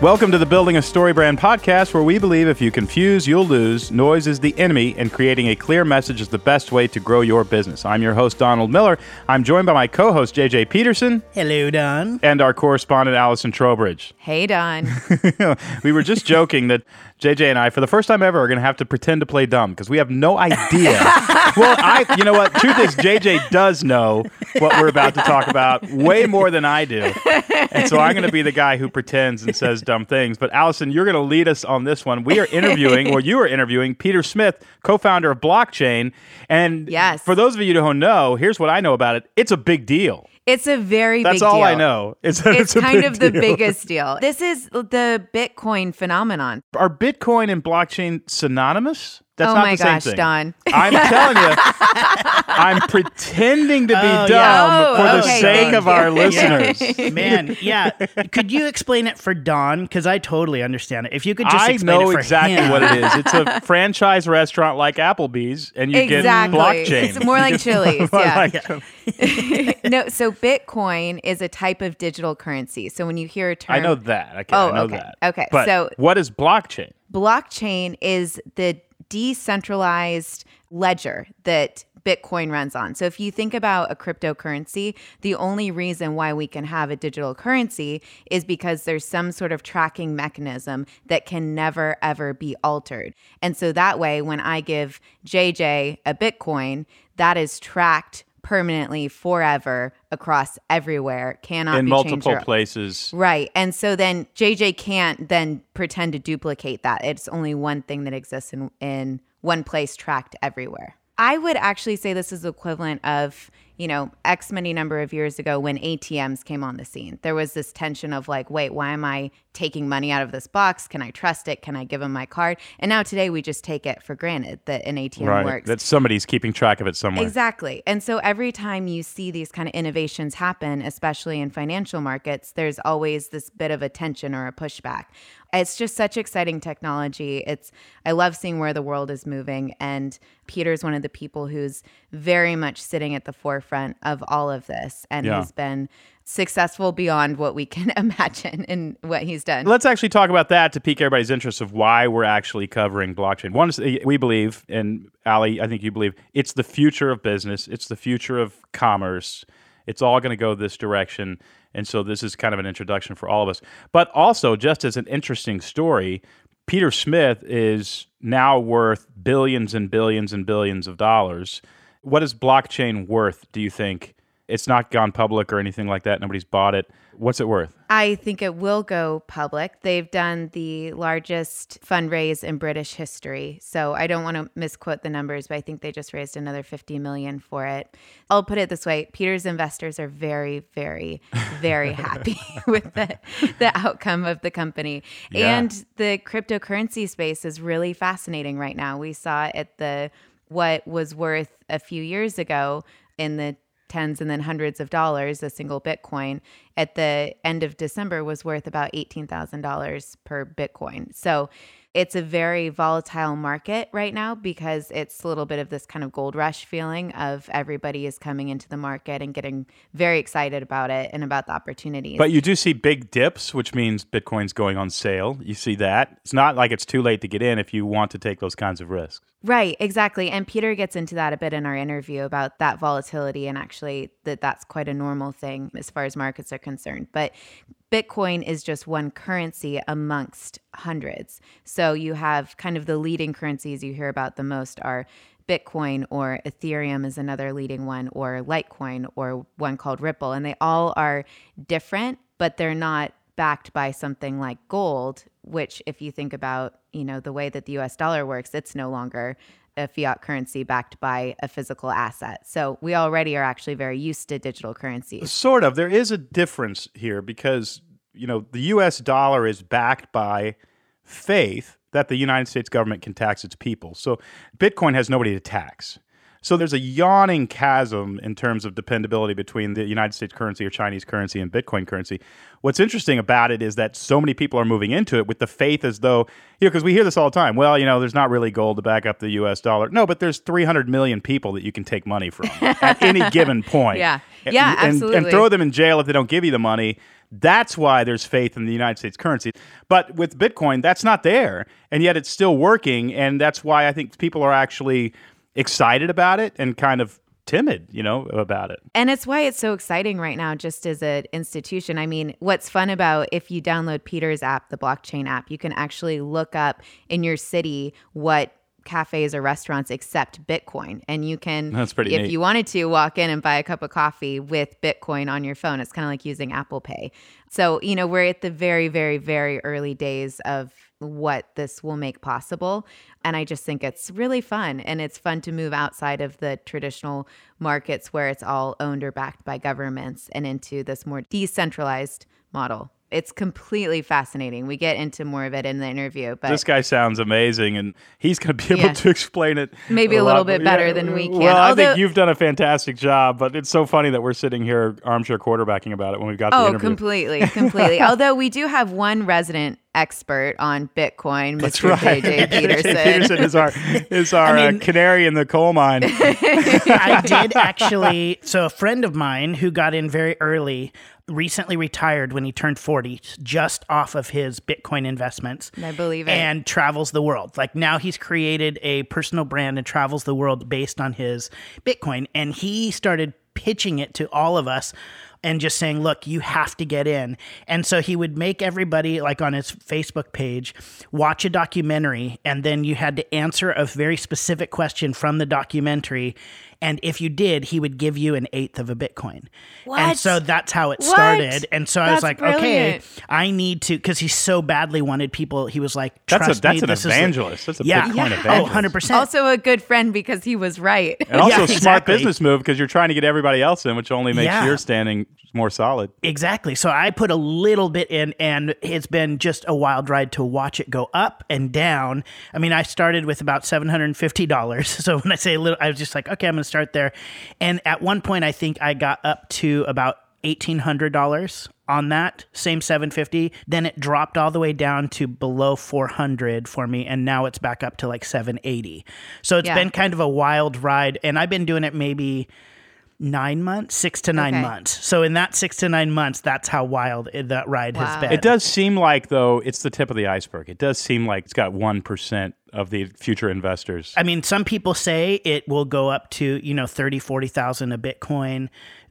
Welcome to the Building a StoryBrand podcast, where we believe if you confuse, you'll lose. Noise is the enemy, and creating a clear message is the best way to grow your business. I'm your host, Donald Miller. I'm joined by my co host, JJ Peterson, Hello, Don. and our correspondent, Allison Trowbridge. Hey, Don. we were just joking that JJ and I, for the first time ever, are going to have to pretend to play dumb because we have no idea. well, I, you know what? Truth is, JJ does know what we're about to talk about way more than I do. And so I'm going to be the guy who pretends and says dumb things. But Allison, you're going to lead us on this one. We are interviewing, or you are interviewing, Peter Smith, co founder of Blockchain. And Yes. for those of you who don't know, here's what I know about it it's a big deal. It's a very That's big all deal. I know. It's, It's, a kind of the deal. biggest deal. This is the Bitcoin phenomenon. Are Bitcoin and blockchain synonymous? That's Oh not my the same gosh, thing. Don. I'm telling you, I'm pretending to be Oh, dumb yeah. for the sake of our listeners. Man, yeah. Could you explain it for Don? Because I totally understand it. If you could just I explain know it for exactly him. what it is. It's a franchise restaurant like Applebee's, and you exactly. get blockchain. It's more like Chili's. More yeah. Um, like- no, so Bitcoin is a type of digital currency. So when you hear a term, I know that. Okay, Oh, I know okay. that. Okay, But so- what is blockchain? blockchain is the decentralized ledger that Bitcoin runs on. So if you think about a cryptocurrency, the only reason why we can have a digital currency is because there's some sort of tracking mechanism that can never ever be altered. And so that way when I give JJ a Bitcoin, that is tracked permanently forever across everywhere, cannot In be changed multiple or- places. Right. And so then JJ can't then pretend to duplicate that. It's only one thing that exists in, in one place tracked everywhere. I would actually say this is equivalent of, you know, X many number of years ago when ATMs came on the scene. There was this tension of like, wait, why am I taking money out of this box? Can I trust it? Can I give them my card? And now today we just take it for granted that an ATM Right. works. That somebody's keeping track of it somewhere. Exactly. And so every time you see these kind of innovations happen, especially in financial markets, there's always this bit of a tension or a pushback. It's just such exciting technology. It's I love seeing where the world is moving and Peter's one of the people who's very much sitting at the forefront of all of this and Yeah. has been successful beyond what we can imagine in what he's done. Let's actually talk about that to pique everybody's interest of why we're actually covering blockchain. One is uh, we believe, and Ali, I think you believe, it's the future of business. It's the future of commerce. It's all going to go this direction. And so this is kind of an introduction for all of us. But also, just as an interesting story, Peter Smith is now worth billions and billions and billions of dollars. What is blockchain worth, do you think? It's not gone public or anything like that. Nobody's bought it. What's it worth? I think it will go public. They've done the largest fundraise in British history. So I don't want to misquote the numbers, but I think they just raised another 50 million for it. I'll put it this way, Peter's investors are very very very happy with the the outcome of the company. Yeah. And the cryptocurrency space is really fascinating right now. We saw at the what was worth a few years ago in the tens and then hundreds of dollars a single bitcoin at the end of december was worth about $18000 per bitcoin. So it's a very volatile market right now because it's a little bit of this kind of gold rush feeling of everybody is coming into the market and getting very excited about it and about the opportunities But you do see big dips, which means Bitcoin's going on sale. You see that. It's not like it's too late to get in if you want to take those kinds of risks. Right, exactly. And Peter gets into that a bit in our interview about that volatility and actually that that's quite a normal thing as far as markets are concerned. But Bitcoin is just one currency amongst hundreds. So you have kind of the leading currencies you hear about the most are Bitcoin or Ethereum is another leading one, or Litecoin, or one called Ripple. And they all are different, but they're not backed by something like gold, which, if you think about, you know, the way that the US dollar works, it's no longer a fiat currency backed by a physical asset. So we already are actually very used to digital currencies. Sort of. There is a difference here because, you know, the US dollar is backed by faith that the United States government can tax its people. So Bitcoin has nobody to tax. So there's a yawning chasm in terms of dependability between the United States currency or Chinese currency and Bitcoin currency. What's interesting about it is that so many people are moving into it with the faith as though, you know, because we hear this all the time. Well, you know, there's not really gold to back up the US dollar. No, but there's 300 million people that you can take money from at any given point. Yeah. Yeah, and, absolutely. And throw them in jail if they don't give you the money. That's why there's faith in the United States currency. But with Bitcoin, that's not there. And yet it's still working. And that's why I think people are actually excited about it and kind of timid, you know, about it. And it's why it's so exciting right now, just as an institution. I mean, what's fun about if you download Peter's app, the blockchain app, you can actually look up in your city what cafes or restaurants accept Bitcoin. And you can, That's pretty if neat. you wanted to, walk in and buy a cup of coffee with Bitcoin on your phone. It's kind of like using Apple Pay. So, you know, we're at the very, very, very early days of what this will make possible. And I just think it's really fun. And it's fun to move outside of the traditional markets where it's all owned or backed by governments and into this more decentralized model. It's completely fascinating. We get into more of it in the interview, but This guy sounds amazing, and he's going to be able Yeah. to explain it Maybe a lot little bit more- better than we can. Well, I think you've done a fantastic job, but it's so funny that we're sitting here armchair quarterbacking about it when we've got the Oh, interview. completely, completely. Although we do have one resident expert on Bitcoin, That's Mr. right. JJ Peterson. Peterson is our is our I mean- uh, canary in the coal mine. I did actually. So, a friend of mine who got in very early recently retired when he turned 40, just off of his Bitcoin investments. I believe it. And travels the world. Like now he's created a personal brand and travels the world based on his Bitcoin. And he started pitching it to all of us and just saying, look, you have to get in. And so he would make everybody, like on his Facebook page, watch a documentary. And then you had to answer a very specific question from the documentary. And if you did, he would give you an eighth of a Bitcoin. What? And so that's how it What? started. And so I was That's like, okay. I need to, because he so badly wanted people. He was like, That's a that's me, an this is evangelist. That's a yeah. Bitcoin Yeah. Oh, evangelist. Oh, 100%. also a good friend because he was right. And also Yeah, a smart exactly. business move because you're trying to get everybody else in, which only makes Yeah. your standing more solid. Exactly. So I put a little bit in, and it's been just a wild ride to watch it go up and down. I mean, I started with about seven hundred and fifty dollars. So when I say a little, I was just like, okay, I'm going to start there. And at one point, I think I got up to about eighteen hundred dollars on that same 750 then it dropped all the way down to below 400 for me and now it's back up to like 780 so it's Yeah. been kind of a wild ride and i've been doing it maybe nine months, six to nine Okay. months. So in that six to nine months, that's how wild it, that ride has been. It does seem like though it's the tip of the iceberg. It does seem like it's got one percent of the future investors. I mean, some people say it will go up to, you know, 30, 40,000 a Bitcoin.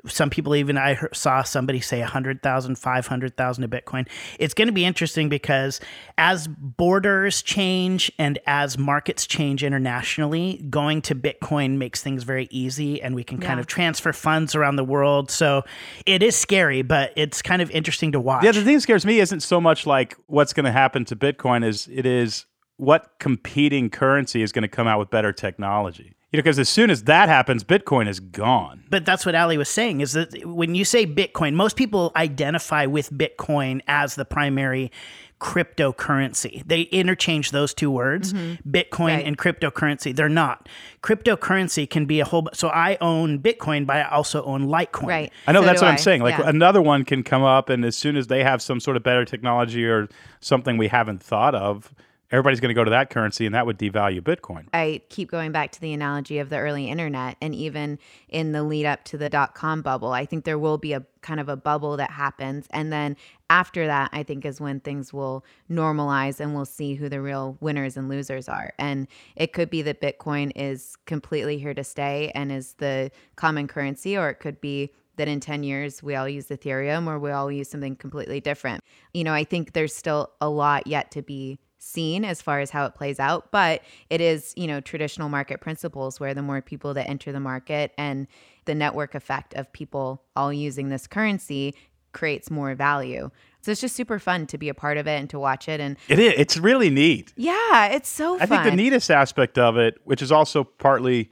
Some people even, I saw somebody say 100,000, 500,000 a Bitcoin. It's going to be interesting because as borders change and as markets change internationally, going to Bitcoin makes things very easy and we can kind of transfer funds around the world. So it is scary, but it's kind of interesting to watch. Yeah, the thing that scares me isn't so much like what's going to happen to Bitcoin as it is what competing currency is going to come out with better technology. You know, because as soon as that happens, Bitcoin is gone. But that's what Ali was saying is that when you say Bitcoin, most people identify with Bitcoin as the primary cryptocurrency. They interchange those two words, Bitcoin Mm-hmm. Right. and cryptocurrency. They're not. Cryptocurrency can be a whole so I own Bitcoin, but I also own Litecoin. Right. I know So that's what I'm saying. Like Yeah. another one can come up, and as soon as they have some sort of better technology or something we haven't thought of, everybody's going to go to that currency, and that would devalue Bitcoin. I keep going back to the analogy of the early internet and even in the lead up to the dot com bubble. I think there will be a kind of a bubble that happens. And then after that, I think is when things will normalize and we'll see who the real winners and losers are. And it could be that Bitcoin is completely here to stay and is the common currency, or it could be that in 10 years we all use Ethereum or we all use something completely different. You know, I think there's still a lot yet to be seen as far as how it plays out but it is you know traditional market principles where the more people that enter the market and the network effect of people all using this currency creates more value so it's just super fun to be a part of it and to watch it and It is. It's really neat. yeah it's so I fun think the neatest aspect of it, which is also partly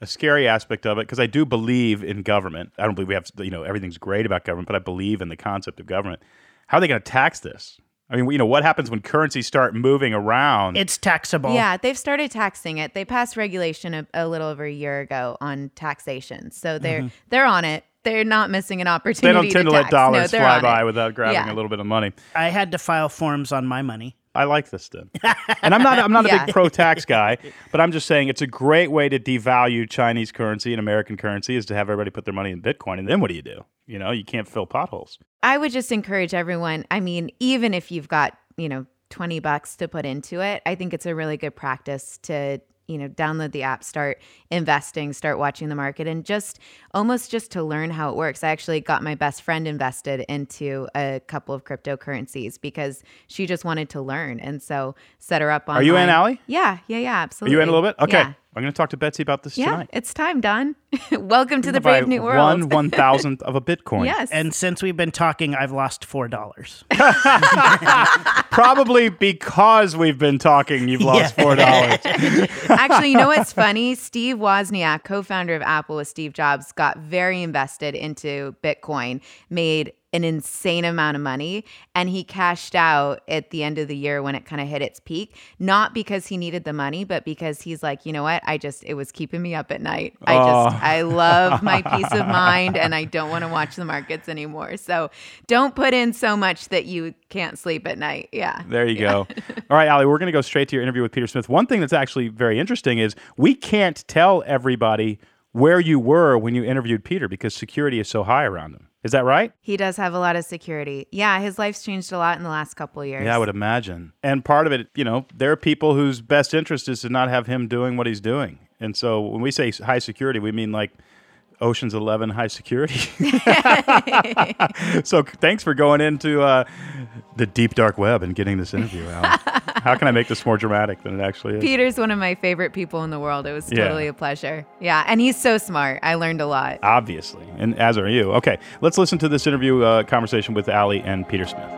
a scary aspect of it, because I do believe in government. I don't believe we have, you know, everything's great about government, but I believe in the concept of government. How are they going to tax this? I mean, you know, what happens when currencies start moving around? It's taxable. Yeah, they've started taxing it. They passed regulation a, a little over a year ago on taxation, so they're mm-hmm. they're on it. They're not missing an opportunity. they don't tend to, let dollars no, fly by it. without grabbing Yeah. a little bit of money. I had to file forms on my money. I like this then. and I'm not I'm not a big pro tax guy, but I'm just saying it's a great way to devalue Chinese currency and American currency is to have everybody put their money in Bitcoin. And then what do you do? You know, you can't fill potholes. I would just encourage everyone. I mean, even if you've got, you know, 20 bucks to put into it, I think it's a really good practice to, you know, download the app, start investing, start watching the market, and just almost just to learn how it works. I actually got my best friend invested into a couple of cryptocurrencies because she just wanted to learn. And so set her up on. Are you in, Allie? Yeah, yeah, yeah, Are absolutely. you in a little bit? Okay. Yeah. I'm going to talk to Betsy about this Yeah, tonight. it's time, Don. Welcome to the By brave new world. One one thousandth of a Bitcoin. yes. And since we've been talking, I've lost four dollars. Probably because we've been talking, you've lost four dollars. Actually, you know what's funny? Steve Wozniak, co-founder of Apple with Steve Jobs, got very invested into Bitcoin, made an insane amount of money, and he cashed out at the end of the year when it kind of hit its peak, not because he needed the money, but because he's like, you know what? I just it was keeping me up at night. I just I love my peace of mind and I don't want to watch the markets anymore. So, don't put in so much that you can't sleep at night. Yeah. There you go. All right, ali we're going to go straight to your interview with Peter Smith. One thing that's actually very interesting is we can't tell everybody where you were when you interviewed Peter because security is so high around him. Is that right? He does have a lot of security. Yeah, his life's changed a lot in the last couple of years. Yeah, I would imagine. And part of it, you know, there are people whose best interest is to not have him doing what he's doing. And so when we say high security, we mean like Ocean's 11 high security. so thanks for going into uh, the deep dark web and getting this interview out. How can I make this more dramatic than it actually is? Peter's one of my favorite people in the world. It was Yeah. totally a pleasure. Yeah, and he's so smart. I learned a lot. Obviously, and as are you. Okay, let's listen to this interview uh, conversation with Ali and Peter Smith.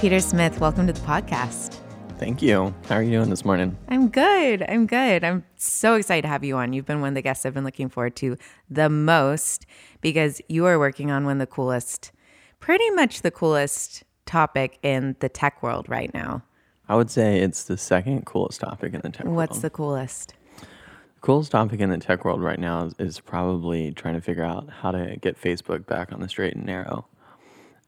Peter Smith, welcome to the podcast. Thank you. How are you doing this morning? I'm good. I'm good. I'm so excited to have you on. You've been one of the guests I've been looking forward to the most because you are working on one of the coolest, pretty much the coolest topic in the tech world right now. I would say it's the second coolest topic in the tech What's world. What's the coolest? coolest topic in the tech world right now is, is probably trying to figure out how to get Facebook back on the straight and narrow.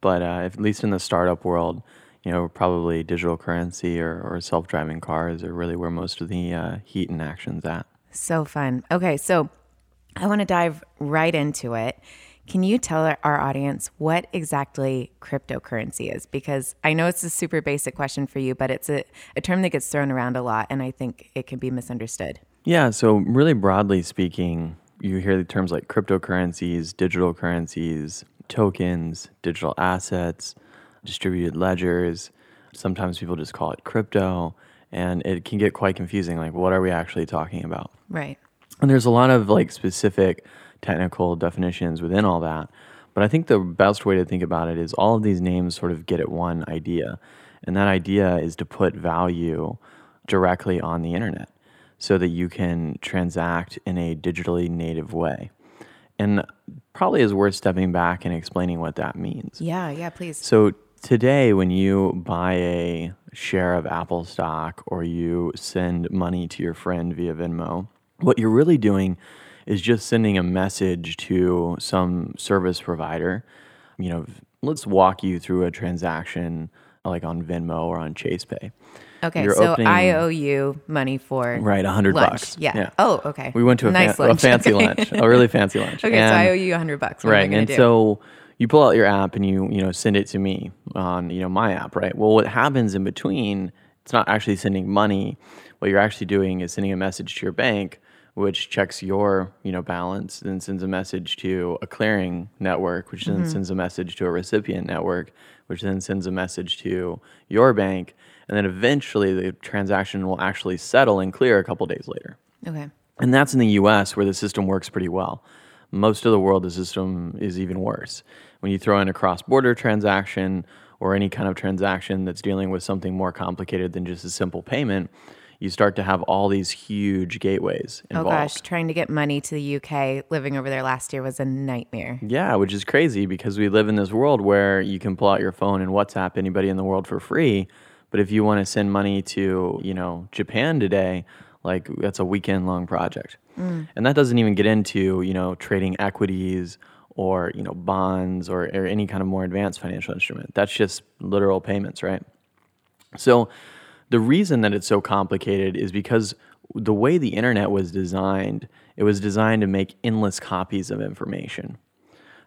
But uh, at least in the startup world, you know, probably digital currency or, or self-driving cars are really where most of the uh, heat and action's at. So fun. Okay, so I want to dive right into it. Can you tell our- our audience what exactly cryptocurrency is? Because I know it's a super basic question for you, but it's a, a term that gets thrown around a lot, and I think it can be misunderstood. Yeah, so really broadly speaking, you hear the terms like cryptocurrencies, digital currencies, tokens, digital assets, distributed ledgers. Sometimes people just call it crypto, and it can get quite confusing. Like, what are we actually talking about? Right. And there's a lot of like specific technical definitions within all that. But I think the best way to think about it is all of these names sort of get at one idea. And that idea is to put value directly on the internet so that you can transact in a digitally native way. And probably is worth stepping back and explaining what that means. Yeah, yeah, please. So today, when you buy a share of Apple stock or you send money to your friend via Venmo, what you're really doing is just sending a message to some service provider. You know, let's walk you through a transaction like on Venmo or on Chase Pay. Okay, You're so opening- I owe you money for Right, a hundred bucks. Yeah. Yeah. Oh, okay. We went to a, nice fan- a fancy lunch, a really fancy lunch. okay, so I owe you a hundred bucks. What right and do? so you pull out your app and you you know send it to me on you know my app right well what happens in between it's not actually sending money what you're actually doing is sending a message to your bank which checks your you know balance then sends a message to a clearing network which then mm-hmm. sends a message to a recipient network which then sends a message to your bank and then eventually the transaction will actually settle and clear a couple days later okay. and that's in the US where the system works pretty well. Most of the world, the system is even worse. When you throw in a cross border transaction or any kind of transaction that's dealing with something more complicated than just a simple payment, you start to have all these huge gateways involved. Oh gosh, trying to get money to the UK living over there last year was a nightmare. Yeah, which is crazy because we live in this world where you can pull out your phone and WhatsApp anybody in the world for free. But if you want to send money to, you know, Japan today, like that's a weekend long project. Mm. And that doesn't even get into, you know, trading equities or, you know, bonds or, or any kind of more advanced financial instrument. That's just literal payments, right? So the reason that it's so complicated is because the way the internet was designed, it was designed to make endless copies of information.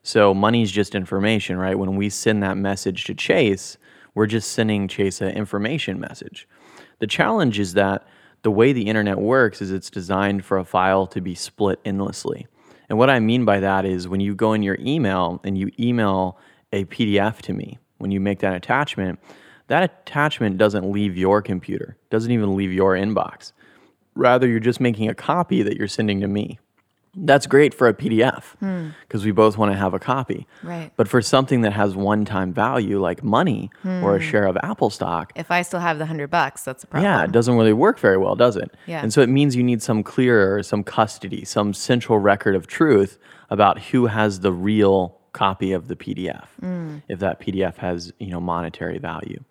So money's just information, right? When we send that message to Chase, we're just sending Chase an information message. The challenge is that the way the internet works is it's designed for a file to be split endlessly. And what I mean by that is when you go in your email and you email a PDF to me, when you make that attachment, that attachment doesn't leave your computer, doesn't even leave your inbox. Rather, you're just making a copy that you're sending to me. That's great for a PDF because hmm. we both want to have a copy. Right. But for something that has one time value like money or a hmm. share of Apple stock, If I still have the hundred bucks, that's a problem. yeah, it doesn't really work very well, does it? Yeah. And so it means you need some clearer, some custody, some central record of truth about who has the real copy of the PDF, hmm. if that PDF has, you know, monetary value.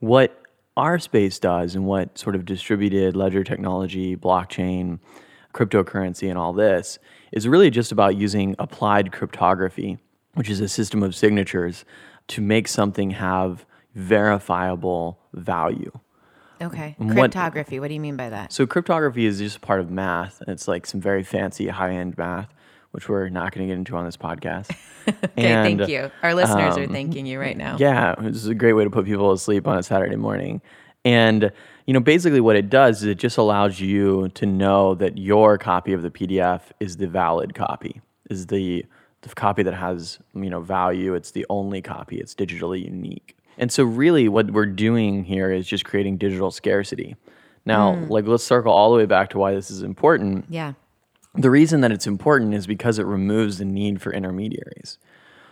What our space does and what sort of distributed ledger technology, blockchain, cryptocurrency, and all this is really just about using applied cryptography, which is a system of signatures, to make something have verifiable value. Okay. what- Cryptography. What do you mean by that? So cryptography is just part of math. and It's like some very fancy high-end math, which we're not going to get into on this podcast. Okay, And, thank you. Our listeners are um, thanking you right now. Yeah, this is a great way to put people to sleep on a Saturday morning. And you know, basically what it does is it just allows you to know that your copy of the PDF is the valid copy, is the, the copy that has, you know, value. It's the only copy. It's digitally unique. And so really what we're doing here is just creating digital scarcity. Now, hmm. like let's circle all the way back to why this is important Yeah. the reason that it's important is because it removes the need for intermediaries.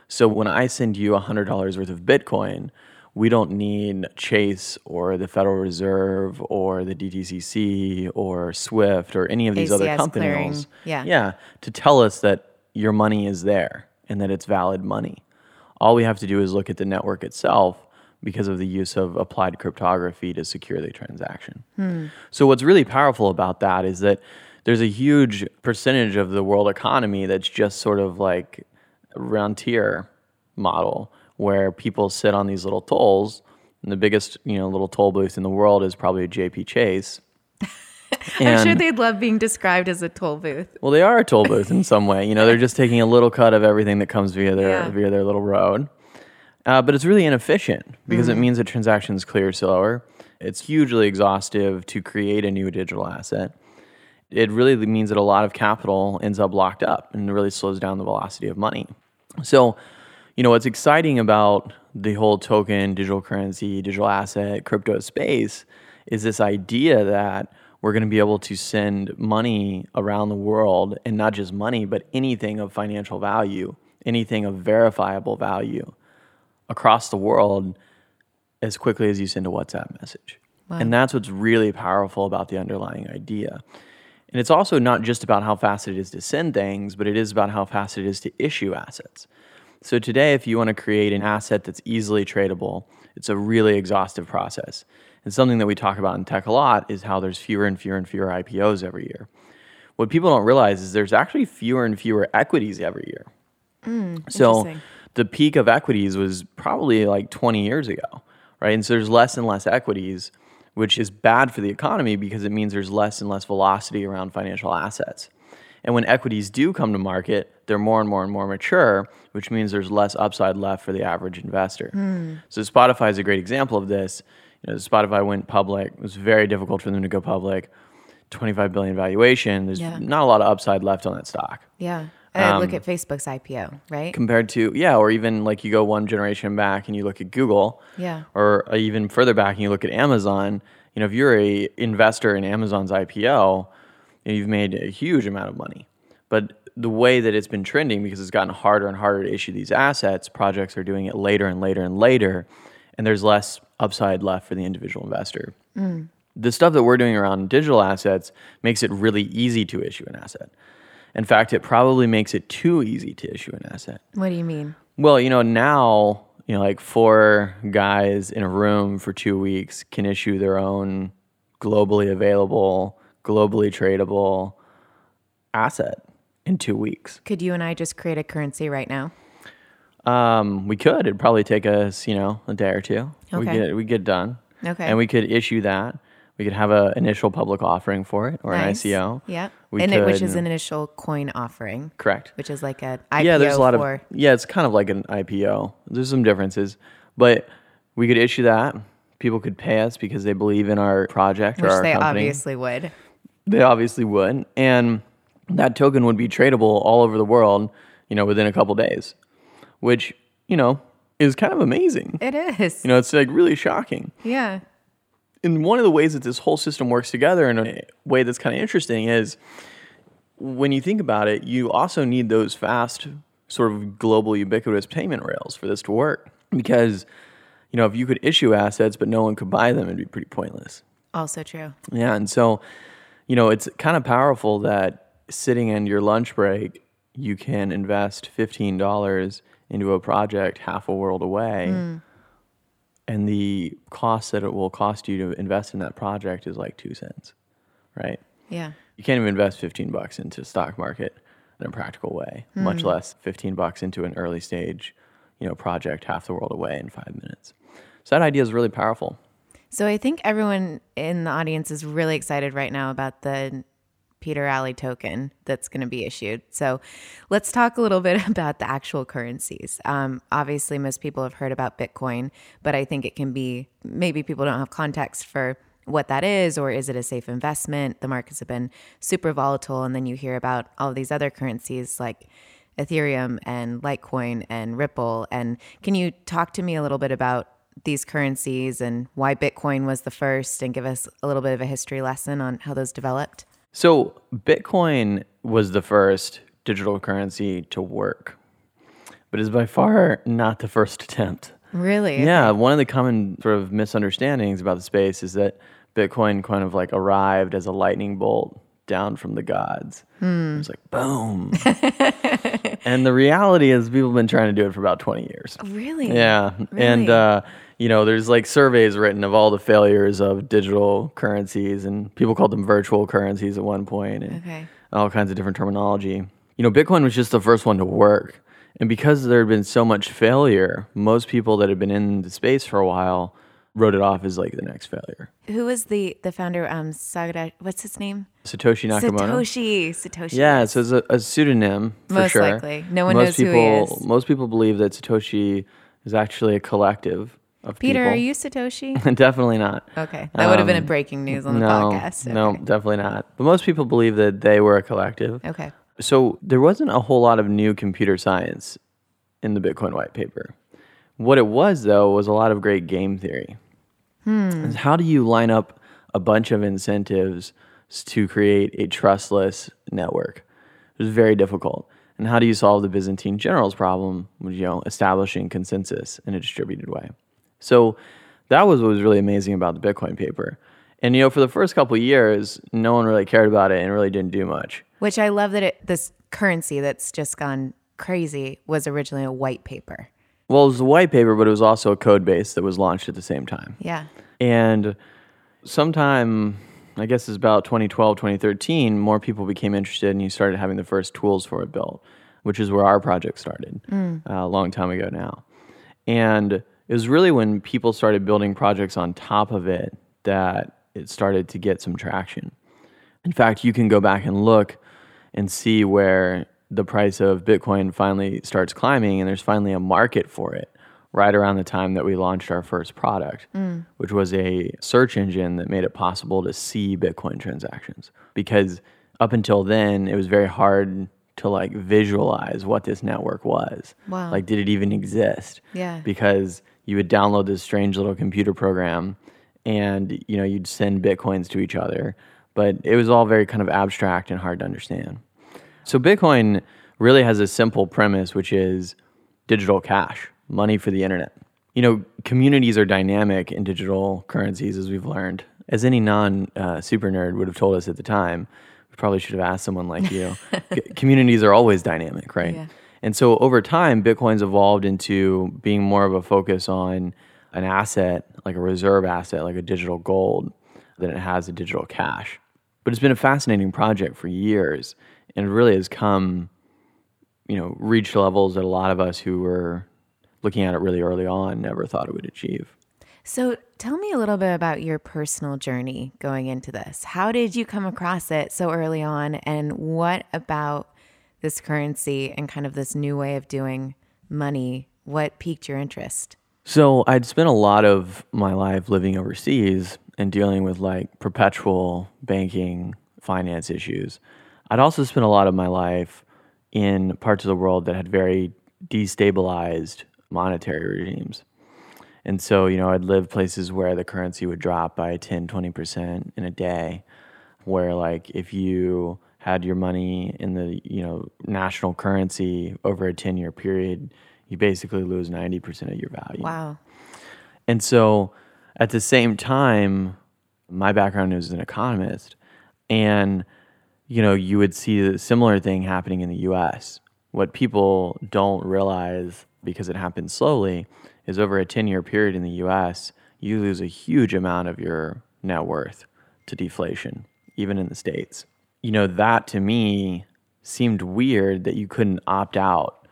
So when I send you $100 worth of Bitcoin, we don't need Chase or the Federal Reserve or the DTCC or Swift or any of these other companies. yeah. Yeah, to tell us that your money is there and that it's valid money. All we have to do is look at the network itself because of the use of applied cryptography to secure the transaction. So what's really powerful about that is that there's a huge percentage of the world economy that's just sort of like a rentier model where people sit on these little tolls and the biggest, you know, little toll booth in the world is probably a JP Chase. I'm sure they'd love being described as a toll booth. well, they are a toll booth in some way. You know, they're just taking a little cut of everything that comes via their Yeah. via their little road. Uh, but it's really inefficient because Mm-hmm. it means that transactions clear slower. It's hugely exhaustive to create a new digital asset. It really means that a lot of capital ends up locked up and really slows down the velocity of money. So, you know, what's exciting about the whole token, digital currency, digital asset, crypto space is this idea that we're going to be able to send money around the world and not just money, but anything of financial value, anything of verifiable value across the world as quickly as you send a WhatsApp message. And that's what's really powerful about the underlying idea. And it's also not just about how fast it is to send things, but it is about how fast it is to issue assets. So today, if you want to create an asset that's easily tradable, it's a really exhaustive process. And something that we talk about in tech a lot is how there's fewer and fewer and fewer IPOs every year. What people don't realize is there's actually fewer and fewer equities every year. Mm, so the peak of equities was probably like 20 years ago, right? And so there's less and less equities, which is bad for the economy because it means there's less and less velocity around financial assets. And when equities do come to market, they're more and more and more mature, which means there's less upside left for the average investor. So Spotify is a great example of this. You know, Spotify went public. It was very difficult for them to go public. 25 billion valuation. There's Yeah. not a lot of upside left on that stock Yeah. Uh, Um, look at Facebook's IPO, right? compared to yeah or even like you go one generation back and you look at google Yeah. or even further back and you look at amazon you know if you're a investor in amazon's ipo you know, you've made a huge amount of money but the way that it's been trending because it's gotten harder and harder to issue these assets projects are doing it later and later and later and there's less upside left for the individual investor mm. The stuff that we're doing around digital assets makes it really easy to issue an asset. In fact, it probably makes it too easy to issue an asset. What do you mean? Well, you know, now, you know, like four guys in a room for two weeks can issue their own globally available, globally tradable asset in two weeks. Could you and I just create a currency right now? Um, we could. It'd probably take us, you know, a day or two. We Okay. get we get done. Okay. And we could issue that. We could have an initial public offering for it or Nice. an ICO. Yeah. We and it, which is an initial coin offering, correct. which is like a IPO yeah, there's a lot for of yeah, it's kind of like an IPO. There's some differences, but we could issue that. People could pay us because they believe in our project or which our they company. obviously would. They obviously would, and that token would be tradable all over the world. You know, within a couple days, which you know is kind of amazing. It is. You know, it's like really shocking. yeah. and one of the ways that this whole system works together in a way that's kind of interesting is when you think about it, you also need those fast, sort of global ubiquitous payment rails for this to work. Because, you know, if you could issue assets but no one could buy them, it'd be pretty pointless. Also true. Yeah. And so, you know, it's kind of powerful that sitting in your lunch break, you can invest $15 into a project half a world away. Hmm. And the cost that it will cost you to invest in that project is like two cents, right? Yeah. You can't even invest 15 bucks into stock market in a practical way, hmm. much less 15 bucks into an early stage, you know, project half the world away in five minutes. So that idea is really powerful. So I think everyone in the audience is really excited right now about the Peter Alley token that's going to be issued. So let's talk a little bit about the actual currencies. Um, obviously, most people have heard about Bitcoin, but I think it can be maybe people don't have context for what that is or is it a safe investment? The markets have been super volatile. And then you hear about all these other currencies like Ethereum and Litecoin and Ripple. And can you talk to me a little bit about these currencies and why Bitcoin was the first and give us a little bit of a history lesson on how those developed? So Bitcoin was the first digital currency to work, but is by far not the first attempt. Really? Yeah, one of the common sort of misunderstandings about the space is that Bitcoin kind of like arrived as a lightning bolt down from the gods. Hmm. It was like boom. and the reality is people have been trying to do it for about 20 years. Really? Yeah. And, Really? uh, you know, there's like surveys written of all the failures of digital currencies, and people called them virtual currencies at one point, and Okay. all kinds of different terminology. You know, Bitcoin was just the first one to work. And because there had been so much failure, most people that had been in the space for a while wrote it off as like the next failure. Who was the the founder? Um, Sagara, what's his name? Satoshi Nakamoto. Satoshi. Satoshi. Yeah, so it's a, a pseudonym for Most sure. likely. No one most knows who people, he is. Most people believe that Satoshi is actually a collective of people. Peter, people. are you Satoshi? Definitely not. Okay, that would have been a Um, breaking news on the no, podcast. No, Okay. definitely not. But most people believe that they were a collective. Okay. So there wasn't a whole lot of new computer science in the Bitcoin white paper. What it was, though, was a lot of great game theory. Is How do you line up a bunch of incentives to create a trustless network? It was very difficult. And how do you solve the Byzantine generals problem, you know, establishing consensus in a distributed way? So that was what was really amazing about the Bitcoin paper. And you know, for the first couple of years, no one really cared about it and really didn't do much. Which I love that it, this currency that's just gone crazy was originally a white paper. Well, it was a white paper, but it was also a code base that was launched at the same time. Yeah. And sometime, I guess it's about 2012, 2013, more people became interested and you started having the first tools for it built, which is where our project started uh, a long time ago now. And it was really when people started building projects on top of it that it started to get some traction. In fact, you can go back and look and see where the price of Bitcoin finally starts climbing and there's finally a market for it right around the time that we launched our first product, mm. which was a search engine that made it possible to see Bitcoin transactions. Because up until then, it was very hard to like visualize what this network was. Wow. Like, did it even exist? Yeah. Because you would download this strange little computer program and you know you'd send bitcoins to each other but it was all very kind of abstract and hard to understand so bitcoin really has a simple premise which is digital cash money for the internet you know communities are dynamic in digital currencies as we've learned as any non uh, super nerd would have told us at the time, we probably should have asked someone like you. c- communities are always dynamic, right? Yeah. And so over time, Bitcoin's evolved into being more of a focus on an asset, like a reserve asset, like a digital gold, than it has a digital cash. But it's been a fascinating project for years, and it really has come, you know, reached levels that a lot of us who were looking at it really early on never thought it would achieve. So tell me a little bit about your personal journey going into this. How did you come across it so early on? And what about this currency and kind of this new way of doing money? What piqued your interest? So I'd spent a lot of my life living overseas and dealing with like perpetual banking finance issues. I'd also spent a lot of my life in parts of the world that had very destabilized monetary regimes. And so, you know, I'd lived places where the currency would drop by 10, 20% in a day, where like if you had your money in the, you know, national currency over a 10 year period, you basically lose 90% of your value. Wow. And so at the same time, my background is an economist, and you know, you would see a similar thing happening in the US. What people don't realize because it happens slowly is over a 10 year period in the US, you lose a huge amount of your net worth to deflation, even in the States. You know, that to me seemed weird that you couldn't opt out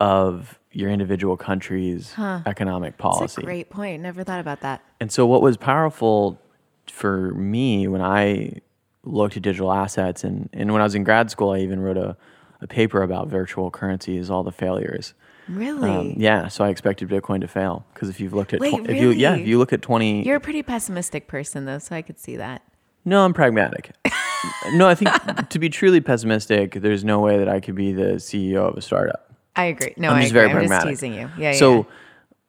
of your individual country's economic policy. That's a great point. Never thought about that. And so, what was powerful for me when I looked at digital assets, and, and when I was in grad school, I even wrote a, a paper about virtual currencies, all the failures. Really? Um, yeah, so I expected Bitcoin to fail because if you've looked at, Wait, if you yeah, if you look at twenty, You're a pretty pessimistic person, though, so I could see that. no, I'm pragmatic. no, I think to be truly pessimistic, there's no way that I could be the CEO of a startup. I agree. No, I'm I just agree. very I'm pragmatic. just teasing you. Yeah, so, yeah.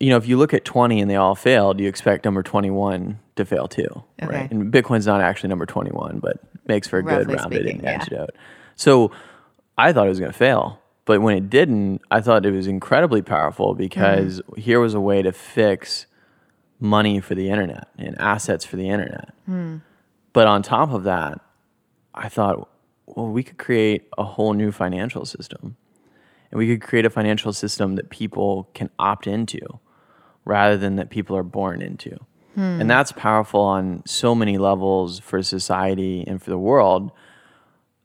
You know, if you look at 20 and they all failed, you expect number 21 to fail too, Okay. right? And Bitcoin's not actually number 21, but makes for a good Roughly rounded speaking, yeah. antidote. So, I thought it was going to fail, but when it didn't, I thought it was incredibly powerful because Mm. here was a way to fix money for the internet and assets for the internet. Mm. But on top of that, I thought, well, we could create a whole new financial system. And we could create a financial system that people can opt into rather than that people are born into. Hmm. And that's powerful on so many levels for society and for the world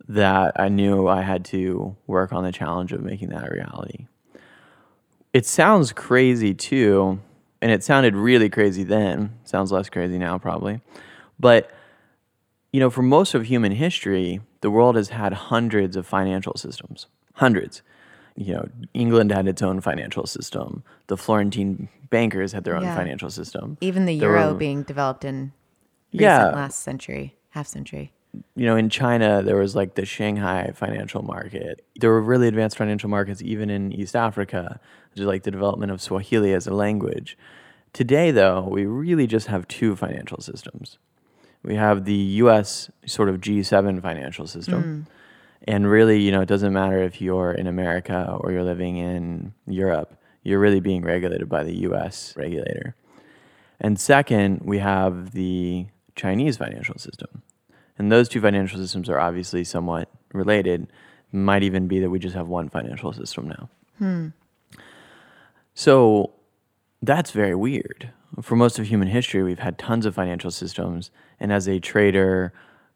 that I knew I had to work on the challenge of making that a reality. It sounds crazy too, and it sounded really crazy then. Sounds less crazy now, probably. But you know, for most of human history, the world has had hundreds of financial systems. Hundreds. You know, England had its own financial system. The Florentine bankers had their own Yeah. financial system. Even the There euro were- being developed in recent Yeah. last century, half century. you know, in China, there was like the Shanghai financial market. There were really advanced financial markets even in East Africa, which is like the development of Swahili as a language. Today, though, we really just have two financial systems. We have the US sort of G7 financial system. Mm. And really, you know, it doesn't matter if you're in America or you're living in Europe, you're really being regulated by the US regulator. And second, we have the Chinese financial system. And those two financial systems are obviously somewhat related. Might even be that we just have one financial system now. Hmm. So that's very weird. For most of human history, we've had tons of financial systems. And as a trader,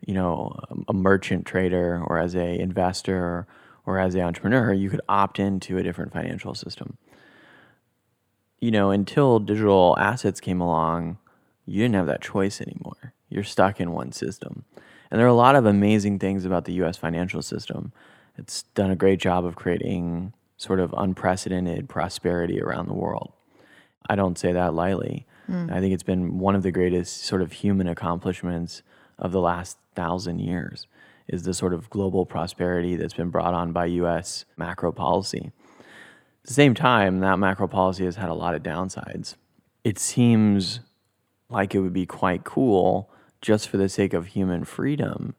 you know, a merchant trader, or as a investor, or as an entrepreneur, you could opt into a different financial system. You know, until digital assets came along, you didn't have that choice anymore. You're stuck in one system. And there are a lot of amazing things about the US financial system. It's done a great job of creating sort of unprecedented prosperity around the world. I don't say that lightly. Hmm. I think it's been one of the greatest sort of human accomplishments of the last thousand years is the sort of global prosperity that's been brought on by US macro policy. At the same time, that macro policy has had a lot of downsides. It seems like it would be quite cool just for the sake of human freedom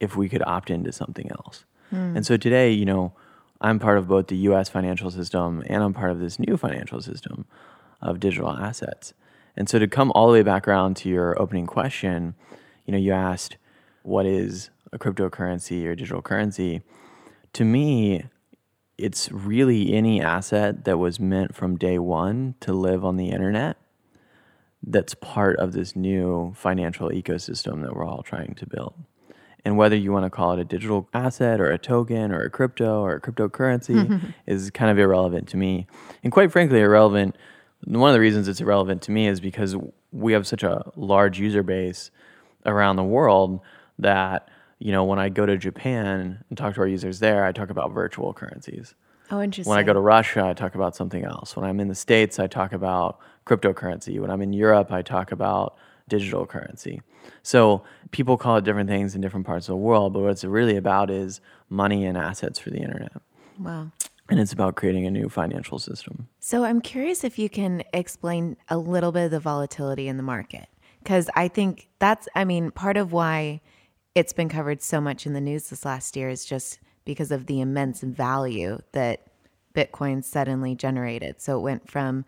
if we could opt into something else. Hmm. And so today, you know, I'm part of both the US financial system and I'm part of this new financial system of digital assets. And so to come all the way back around to your opening question, you know, you asked what is a cryptocurrency or digital currency. To me, it's really any asset that was meant from day one to live on the internet that's part of this new financial ecosystem that we're all trying to build. And whether you want to call it a digital asset or a token or a crypto or a cryptocurrency is kind of irrelevant to me. And quite frankly, irrelevant. One of the reasons it's irrelevant to me is because we have such a large user base around the world that, you know, when I go to Japan and talk to our users there, I talk about virtual currencies. Oh, interesting. When I go to Russia, I talk about something else. When I'm in the States, I talk about cryptocurrency. When I'm in Europe, I talk about digital currency. So people call it different things in different parts of the world, but what it's really about is money and assets for the internet. wow. And it's about creating a new financial system. So I'm curious if you can explain a little bit of the volatility in the market. Because I think that's, I mean, part of why it's been covered so much in the news this last year is just because of the immense value that Bitcoin suddenly generated. So it went from,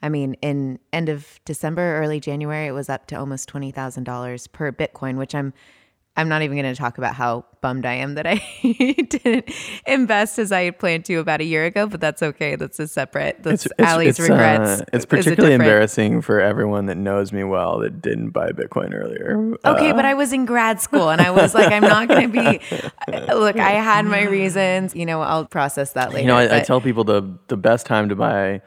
I mean, in end of December, early January, it was up to almost twenty thousand dollars per Bitcoin, which I'm I'm not even going to talk about how bummed I am that I didn't invest as I had planned to about a year ago, but that's okay. That's a separate. That's Allie's it's, regrets. uh, it's particularly different- embarrassing for everyone that knows me well that didn't buy Bitcoin earlier. Okay, Uh, but I was in grad school and I was like, I'm not going to be. Look, I had my reasons. You know, I'll process that later. You know, I, I tell people the the best time to buy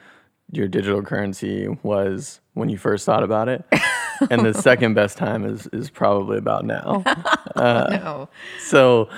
your digital currency was when you first thought about it, and the second best time is is probably about now. Uh, no. So,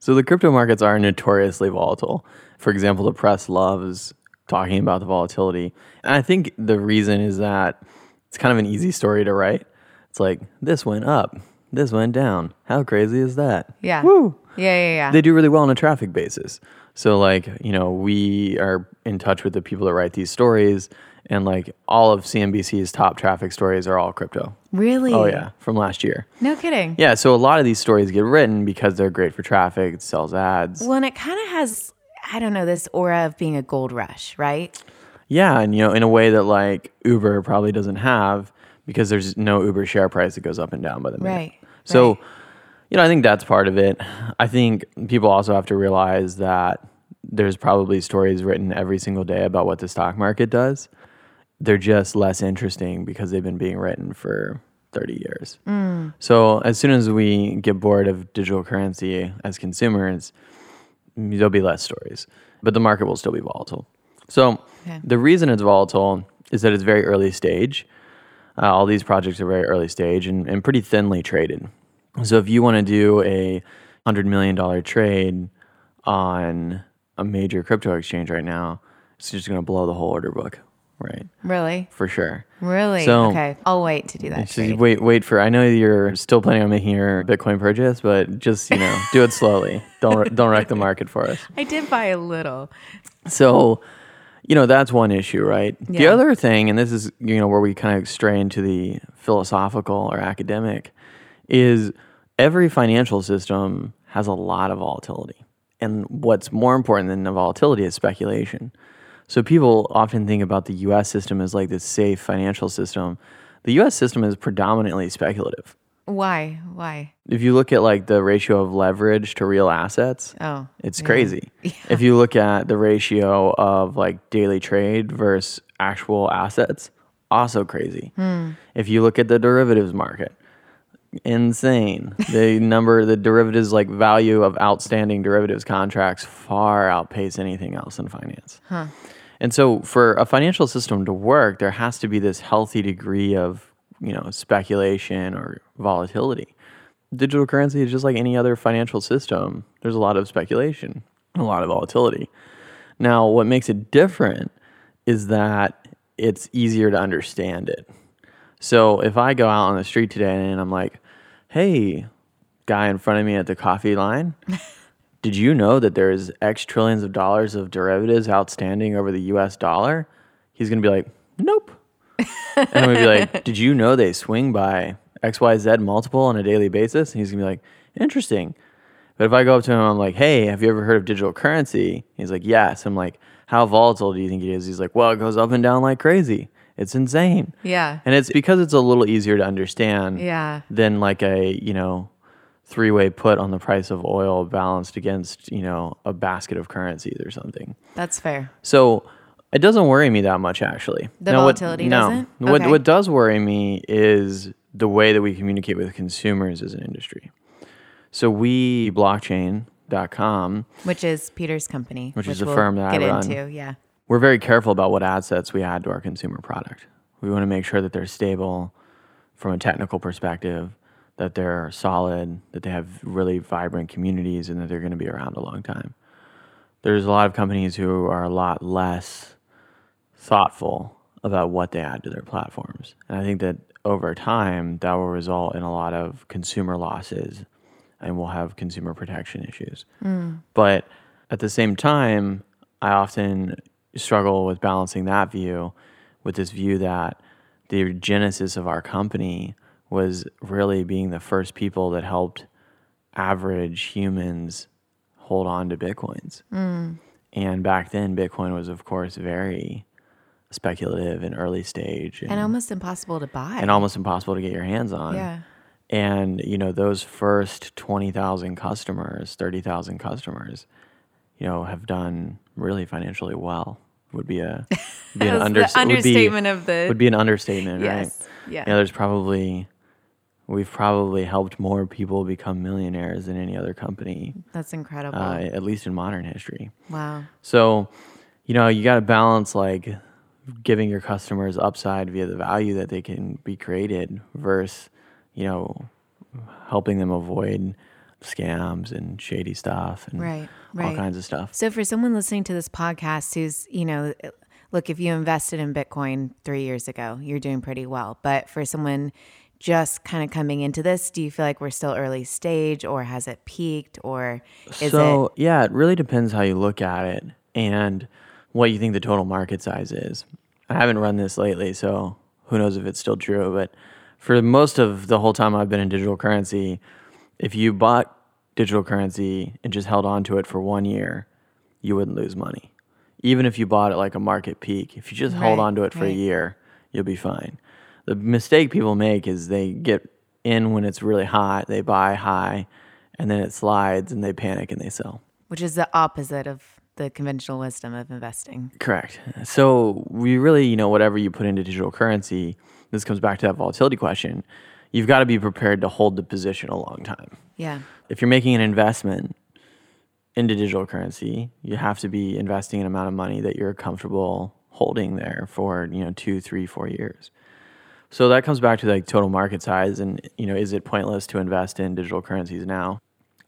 so the crypto markets are notoriously volatile. For example, the press loves talking about the volatility, and I think the reason is that it's kind of an easy story to write. It's like this went up, this went down. How crazy is that? Yeah. Woo. Yeah, yeah, yeah. they do really well on a traffic basis. So like, you know, we are in touch with the people that write these stories and like all of CNBC's top traffic stories are all crypto. really? Oh yeah, from last year. No kidding. Yeah, so a lot of these stories get written because they're great for traffic, it sells ads. Well, and it kind of has, I don't know, this aura of being a gold rush, right? Yeah, and you know, in a way that like Uber probably doesn't have because there's no Uber share price that goes up and down by the minute. Right, So, right. you know, I think that's part of it. I think people also have to realize that there's probably stories written every single day about what the stock market does. They're just less interesting because they've been being written for 30 years. Mm. So, as soon as we get bored of digital currency as consumers, there'll be less stories, but the market will still be volatile. So Okay. the reason it's volatile is that it's very early stage. Uh, all these projects are very early stage and, and pretty thinly traded. So if you want to do a hundred million dollar trade on a major crypto exchange right now, it's just going to blow the whole order book, right? Really? For sure. Really? So- okay. I'll wait to do that. Trade. wait, wait for. I know you're still planning on making your Bitcoin purchase, but just you know, do it slowly. Don't don't wreck the market for us. I did buy a little. So, you know, that's one issue, right? Yeah. The other thing, and this is, you know, where we kind of stray into the philosophical or academic, is every financial system has a lot of volatility. And what's more important than the volatility is speculation. So people often think about the US system as like this safe financial system. The US system is predominantly speculative. Why? Why? If you look at like the ratio of leverage to real assets, Oh, it's yeah. crazy. If you look at the ratio of like daily trade versus actual assets, also crazy. Hmm. If you look at the derivatives market, insane. the number, the derivatives like value of outstanding derivatives contracts far outpace anything else in finance. And so for a financial system to work, there has to be this healthy degree of, you know, speculation or volatility. Digital currency is just like any other financial system. There's a lot of speculation, a lot of volatility. Now, what makes it different is that it's easier to understand it. So if I go out on the street today and I'm like, hey, guy in front of me at the coffee line, did you know that there's X trillions of dollars of derivatives outstanding over the US dollar? He's going to be like, nope. and I'm going to be like, did you know they swing by XYZ multiple on a daily basis? And he's going to be like, interesting. But if I go up to him, I'm like, hey, have you ever heard of digital currency? He's like, yes. I'm like, how volatile do you think it is? He's like, well, it goes up and down like crazy. It's insane. Yeah. And it's because it's a little easier to understand Yeah. than like a, you know, three way put on the price of oil balanced against, you know, a basket of currencies or something. That's fair. So it doesn't worry me that much actually. The Now, volatility no. doesn't? What Okay. what does worry me is the way that we communicate with consumers as an industry. So we blockchain.com, Which is Peter's company. Which is a we'll firm that I get run. into. Yeah. we're very careful about what assets we add to our consumer product. We want to make sure that they're stable from a technical perspective, that they're solid, that they have really vibrant communities, and that they're going to be around a long time. There's a lot of companies who are a lot less thoughtful about what they add to their platforms. And I think that over time, that will result in a lot of consumer losses and we'll have consumer protection issues. Mm. But at the same time, I often struggle with balancing that view with this view that the genesis of our company was really being the first people that helped average humans hold on to bitcoins. Mm. And back then, Bitcoin was, of course, very speculative and early stage and, And almost impossible to buy. and almost impossible to get your hands on. Yeah. And, you know, those first 20,000 customers, 30,000 customers, you know, have done really financially well. Would be a, would be an under, would be- understatement of the- would be an understatement, Yes. right? Yeah. You know, there's probably we've probably helped more people become millionaires than any other company, That's incredible. uh, at least in modern history. wow. So, you know, you got to balance like giving your customers upside via the value that they can be created versus, you know, helping them avoid scams and shady stuff and Right, all right. kinds of stuff. So for someone listening to this podcast who's, you know, look, if you invested in Bitcoin three years ago, you're doing pretty well. But for someone just kind of coming into this, do you feel like we're still early stage or has it peaked or is it so, it yeah, it really depends how you look at it and what you think the total market size is. I haven't run this lately, so who knows if it's still true. But for most of the whole time I've been in digital currency, if you bought digital currency and just held on to it for one year, you wouldn't lose money. Even if you bought it like a market peak, if you just hold Right, on to it for a year, you'll be fine. The mistake people make is they get in when it's really hot, they buy high, and then it slides and they panic and they sell. which is the opposite of the conventional wisdom of investing? Correct. So we really, you know, whatever you put into digital currency, this comes back to that volatility question. You've got to be prepared to hold the position a long time. Yeah. If you're making an investment into digital currency, you have to be investing an amount of money that you're comfortable holding there for, you know, two, three, four years. So that comes back to like total market size and, you know, is it pointless to invest in digital currencies now?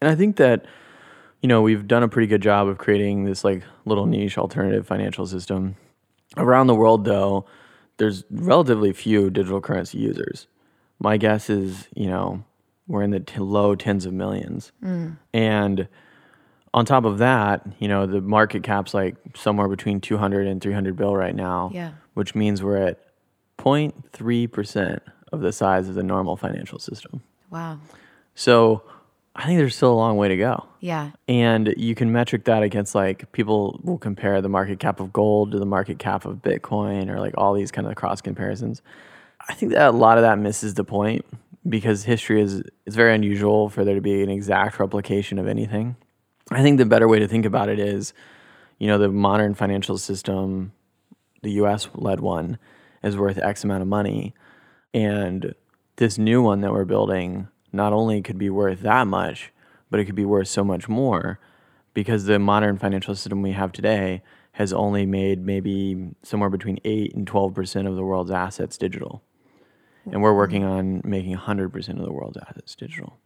And I think that, you know, we've done a pretty good job of creating this like little niche alternative financial system. Around the world, though, there's relatively few digital currency users. My guess is, you know, we're in the t- low tens of millions. Mm. And on top of that, you know, the market cap's like somewhere between 200 and 300 bill right now, Yeah. which means we're at 0.3% of the size of the normal financial system. Wow. So I think there's still a long way to go. Yeah. And you can metric that against like people will compare the market cap of gold to the market cap of Bitcoin or like all these kind of cross comparisons. I think that a lot of that misses the point because history is it's very unusual for there to be an exact replication of anything. I think the better way to think about it is, you know, the modern financial system, the US led one, is worth X amount of money. And this new one that we're building not only could be worth that much, but it could be worth so much more because the modern financial system we have today has only made maybe somewhere between 8 and 12% of the world's assets digital. And we're working on making 100% of the world's assets digital.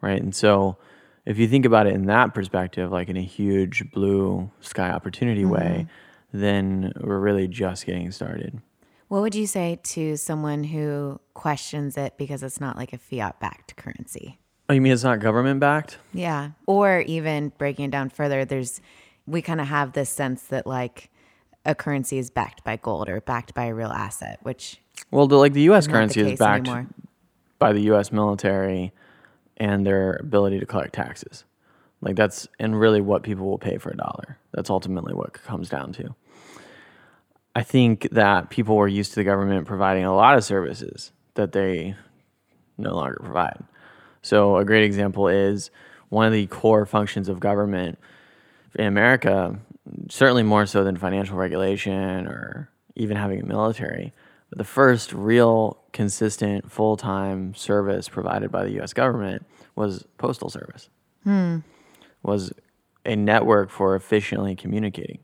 Right? And so if you think about it in that perspective, like in a huge blue sky opportunity way, mm-hmm. then we're really just getting started. What would you say to someone who questions it because it's not like a fiat backed currency? Oh, you mean it's not government backed? Yeah. Or even breaking it down further, there's, we kind of have this sense that like a currency is backed by gold or backed by a real asset, which Well, the, like the U.S. currency the is backed anymore. by the U.S. military and their ability to collect taxes. Like that's and really what people will pay for a dollar. That's ultimately what it comes down to. I think that people were used to the government providing a lot of services that they no longer provide. So, a great example is one of the core functions of government in America, certainly more so than financial regulation or even having a military. But the first real, consistent, full time service provided by the US government was postal service, hmm. was a network for efficiently communicating.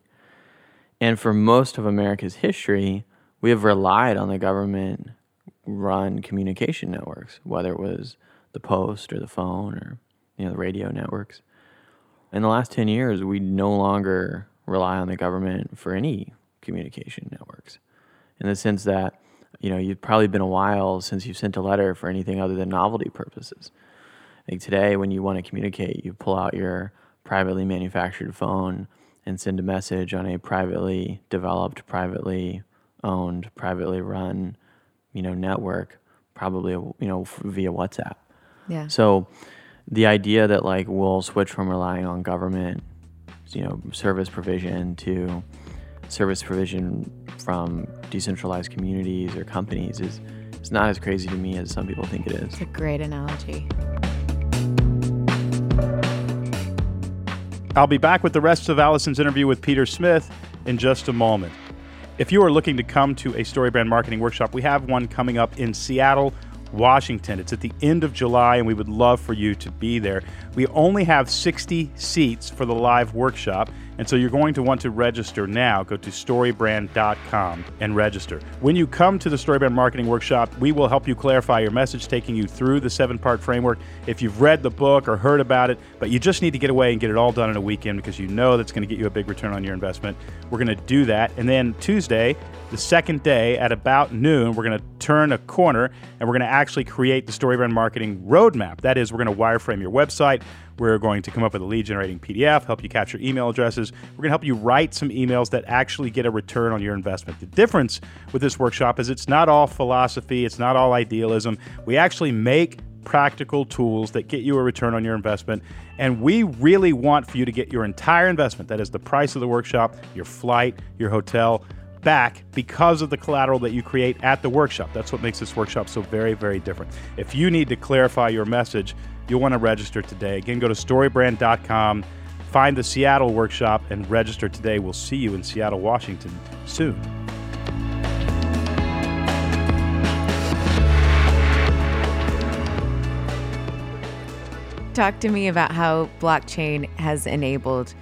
And for most of America's history, we have relied on the government run communication networks, whether it was the post or the phone or you know the radio networks. In the last 10 years, we no longer rely on the government for any communication networks. In the sense that, you know, you've probably been a while since you've sent a letter for anything other than novelty purposes. Like today, when you want to communicate, you pull out your privately manufactured phone and send a message on a privately developed, privately owned, privately run, you know, network, probably you know via WhatsApp. Yeah. So the idea that like we'll switch from relying on government, you know, service provision to service provision from decentralized communities or companies is is not as crazy to me as some people think it is. It's a great analogy. I'll be back with the rest of Allison's interview with Peter Smith in just a moment. If you are looking to come to a StoryBrand marketing workshop, we have one coming up in Seattle, Washington. It's at the end of July, and we would love for you to be there. We only have 60 seats for the live workshop, and so you're going to want to register now. Go to storybrand.com and register. When you come to the StoryBrand Marketing Workshop, we will help you clarify your message, taking you through the seven part framework. If you've read the book or heard about it, but you just need to get away and get it all done in a weekend because you know that's going to get you a big return on your investment, we're going to do that. And then Tuesday, the second day at about noon, we're going to turn a corner and we're going to actually create the StoryBrand Marketing Roadmap. That is, we're going to wireframe your website. We're going to come up with a lead generating PDF, help you capture email addresses. We're going to help you write some emails that actually get a return on your investment. The difference with this workshop is it's not all philosophy, it's not all idealism. We actually make practical tools that get you a return on your investment. And we really want for you to get your entire investment that is, the price of the workshop, your flight, your hotel back because of the collateral that you create at the workshop. That's what makes this workshop so very, very different. If you need to clarify your message, you'll want to register today. Again, go to storybrand.com, find the Seattle workshop, and register today. We'll see you in Seattle, Washington soon. Talk to me about how blockchain has enabled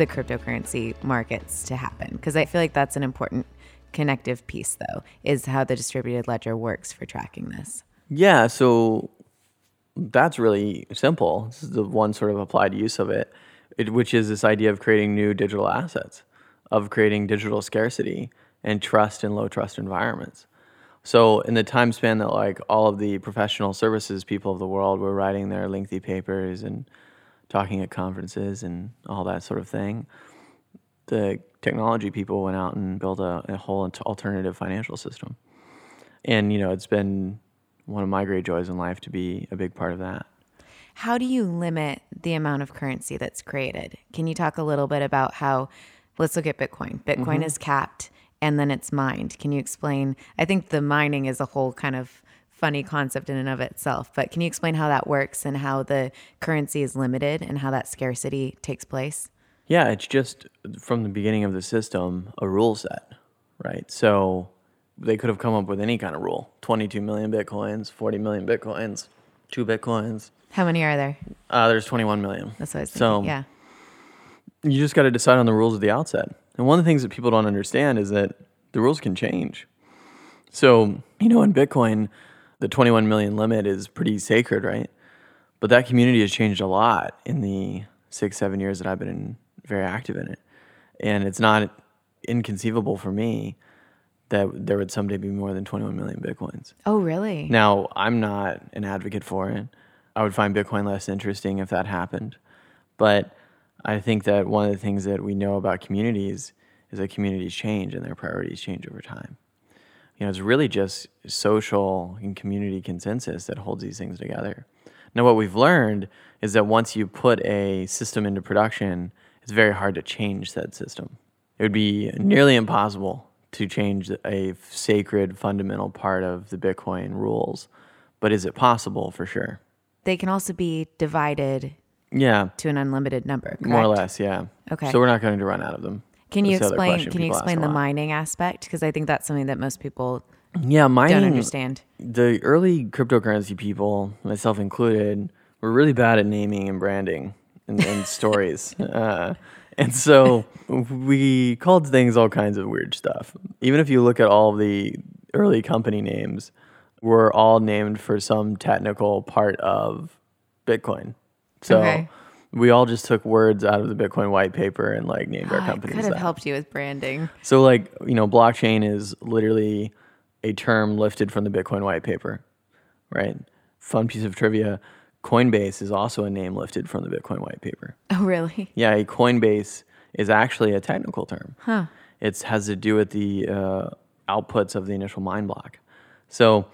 the cryptocurrency markets to happen because I feel like that's an important connective piece though is how the distributed ledger works for tracking this. Yeah, so that's really simple. This is the one sort of applied use of it, it, which is this idea of creating new digital assets, of creating digital scarcity and trust in low trust environments. So, in the time span that like all of the professional services people of the world were writing their lengthy papers and talking at conferences and all that sort of thing, the technology people went out and built a, a whole alternative financial system. And you know, it's been one of my great joys in life to be a big part of that. How do you limit the amount of currency that's created? Can you talk a little bit about how let's look at Bitcoin. Bitcoin mm-hmm. is capped and then it's mined. Can you explain? I think the mining is a whole kind of funny concept in and of itself, but can you explain how that works and how the currency is limited and how that scarcity takes place? Yeah, it's just from the beginning of the system a rule set, right? So they could have come up with any kind of rule 22 million bitcoins, 40 million bitcoins, two bitcoins. How many are there? Uh, there's 21 million. That's what I was thinking. So yeah. you just got to decide on the rules at the outset. And one of the things that people don't understand is that the rules can change. So, you know, in Bitcoin, the 21 million limit is pretty sacred, right? But that community has changed a lot in the six, seven years that I've been in, very active in it. And it's not inconceivable for me that there would someday be more than 21 million Bitcoins. Oh, really? Now, I'm not an advocate for it. I would find Bitcoin less interesting if that happened. But I think that one of the things that we know about communities is that communities change and their priorities change over time. You know, it's really just social and community consensus that holds these things together. Now, what we've learned is that once you put a system into production, it's very hard to change that system. It would be nearly impossible to change a sacred fundamental part of the Bitcoin rules. But is it possible for sure? They can also be divided Yeah, to an unlimited number, correct? more or less, yeah. Okay. So we're not going to run out of them. Can you That's the other explain? Can you explain the mining aspect? Because I think that's something that most people Yeah, mining. don't understand. The early cryptocurrency people, myself included, were really bad at naming and branding and, and stories. Uh, and so we called things all kinds of weird stuff. Even if you look at all the early company names, were all named for some technical part of Bitcoin. So Okay. We all just took words out of the Bitcoin white paper and like named our I companies. could have that. helped you with branding. So, like, you know, blockchain is literally a term lifted from the Bitcoin white paper, right? Fun piece of trivia Coinbase is also a name lifted from the Bitcoin white paper. Oh, really? Yeah, a Coinbase is actually a technical term. Huh. It has to do with the uh, outputs of the initial mine block. So,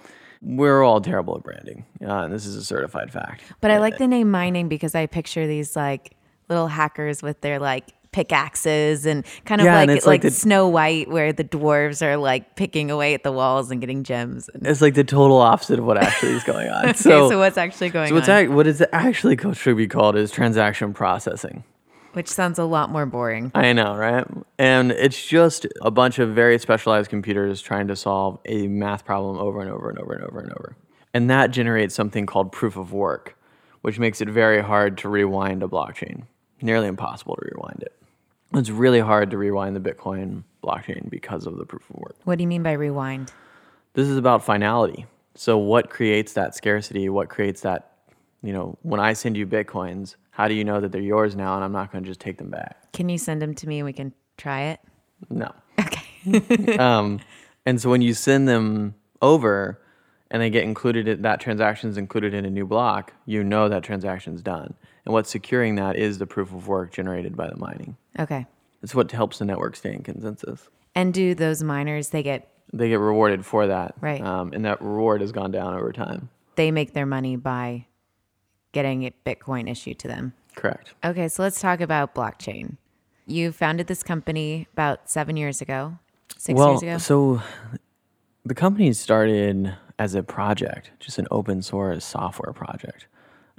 we're all terrible at branding. Uh, and this is a certified fact. But I like the name mining because I picture these like little hackers with their like pickaxes and kind of Yeah, like like like, the- Snow White, where the dwarves are like picking away at the walls and getting gems. And, It's like the total opposite of what actually is going on. okay, so, so, what's actually going so what's on? ac- what is actually should be called is transaction processing. Which sounds a lot more boring. I know, right? And it's just a bunch of very specialized computers trying to solve a math problem over and over and over and over and over. And that generates something called proof of work, which makes it very hard to rewind a blockchain. Nearly impossible to rewind it. It's really hard to rewind the Bitcoin blockchain because of the proof of work. What do you mean by rewind? This is about finality. So what creates that scarcity? What creates that, you know, when I send you Bitcoins, how do you know that they're yours now and I'm not going to just take them back? Can you send them to me and we can try it? No. Okay. um, and so when you send them over and they get included, in, that transaction is included in a new block, you know that transaction's done. And what's securing that is the proof of work generated by the mining. okay. It's what helps the network stay in consensus. And do those miners they get They get rewarded for that. Right. Um, and that reward has gone down over time. they make their money by getting it Bitcoin issued to them? Correct. Okay, so let's talk about blockchain. You founded this company about seven years ago, six well, years ago. so the company started as a project, just an open source software project,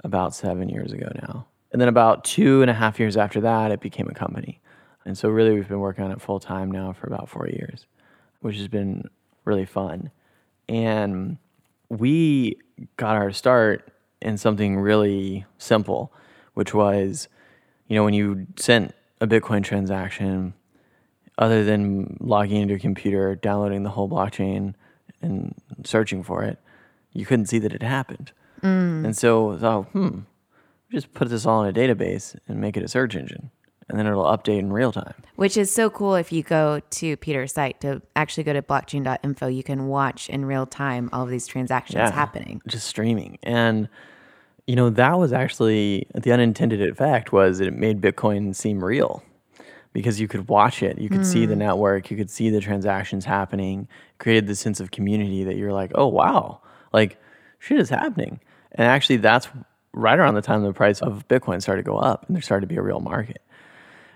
about seven years ago now. And then about two and a half years after that, it became a company. And so, really, we've been working on it full time now for about four years, which has been really fun. And we got our start in something really simple, which was, you know, when you sent a Bitcoin transaction, other than logging into a computer, downloading the whole blockchain, and searching for it, you couldn't see that it happened. And so, I thought, hmm, just put this all in a database and make it a search engine, and then it'll update in real time. Which is so cool if you go to Peter's site to actually go to blockchain.info, you can watch in real time all of these transactions happening. just streaming. And you know that was actually the unintended effect was it made bitcoin seem real because you could watch it. You could see the hmm. network. You could see the transactions happening. Created this sense of community that you're like oh wow. Like shit is happening. And actually that's right around the time the price of bitcoin started to go up and there started to be a real market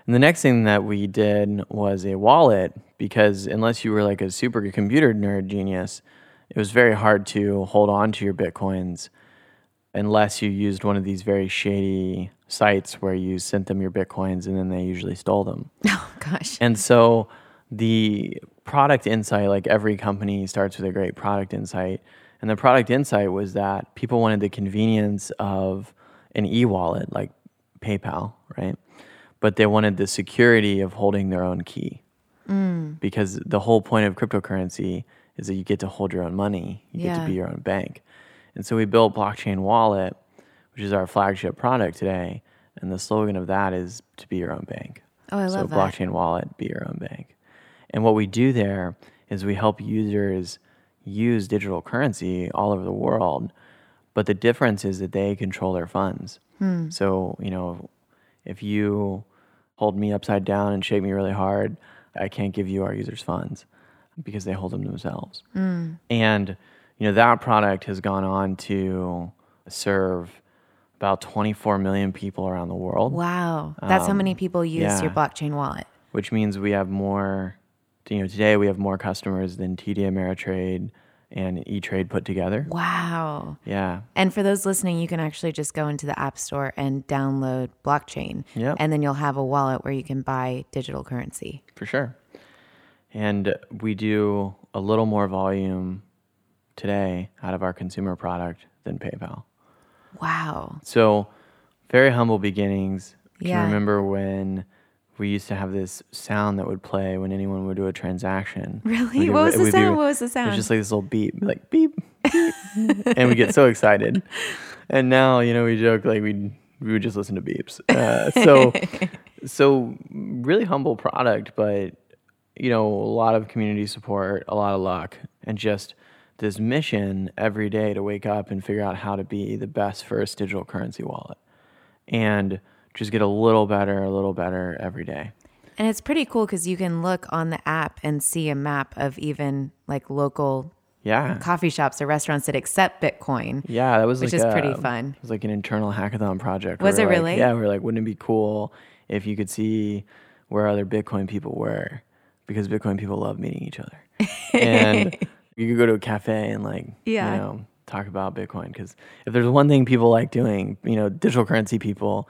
and the next thing that we did was a wallet because unless you were like a super computer nerd genius, it was very hard to hold on to your bitcoins unless you used one of these very shady sites where you sent them your bitcoins and then they usually stole them. Oh gosh. And so the product insight, like every company starts with a great product insight. And the product insight was that people wanted the convenience of an e wallet like PayPal, right? But they wanted the security of holding their own key. Because the whole point of cryptocurrency is that you get to hold your own money, you get to be your own bank. And so we built Blockchain Wallet, which is our flagship product today. And the slogan of that is to be your own bank. Oh, I so love that. So blockchain wallet, be your own bank. And what we do there is we help users use digital currency all over the world, but the difference is that they control their funds. Hmm. So, you know, if you hold me upside down and shake me really hard, I can't give you our users' funds because they hold them themselves. Hmm. And, you know, that product has gone on to serve about 24 million people around the world Wow. That's how many people use Um, yeah. your blockchain wallet. which means we have more you know, today we have more customers than TD Ameritrade and E Trade put together. Wow. Yeah. And for those listening, you can actually just go into the App Store and download blockchain. Yep. And then you'll have a wallet where you can buy digital currency. For sure. And we do a little more volume today out of our consumer product than PayPal. Wow. So, very humble beginnings. Can Yeah. you remember when we used to have this sound that would play when anyone would do a transaction? Really? What was it the would be- sound? What was the sound? It was just like this little beep, like beep, beep. and we get so excited. And now, you know, we joke like we we would just listen to beeps. Uh, so, so really humble product, but you know, a lot of community support, a lot of luck, and just this mission every day to wake up and figure out how to be the best first digital currency wallet, and just get a little better, a little better every day. And it's pretty cool because you can look on the app and see a map of even like local Yeah, coffee shops or restaurants that accept Bitcoin. Yeah, that was Which like is a- pretty fun. It was like an internal hackathon project. Was it like- really? Yeah, we were like, wouldn't it be cool if you could see where other Bitcoin people were? Because Bitcoin people love meeting each other, and you could go to a cafe and like, Yeah. you know, talk about Bitcoin. Because if there's one thing people like doing, you know, digital currency people,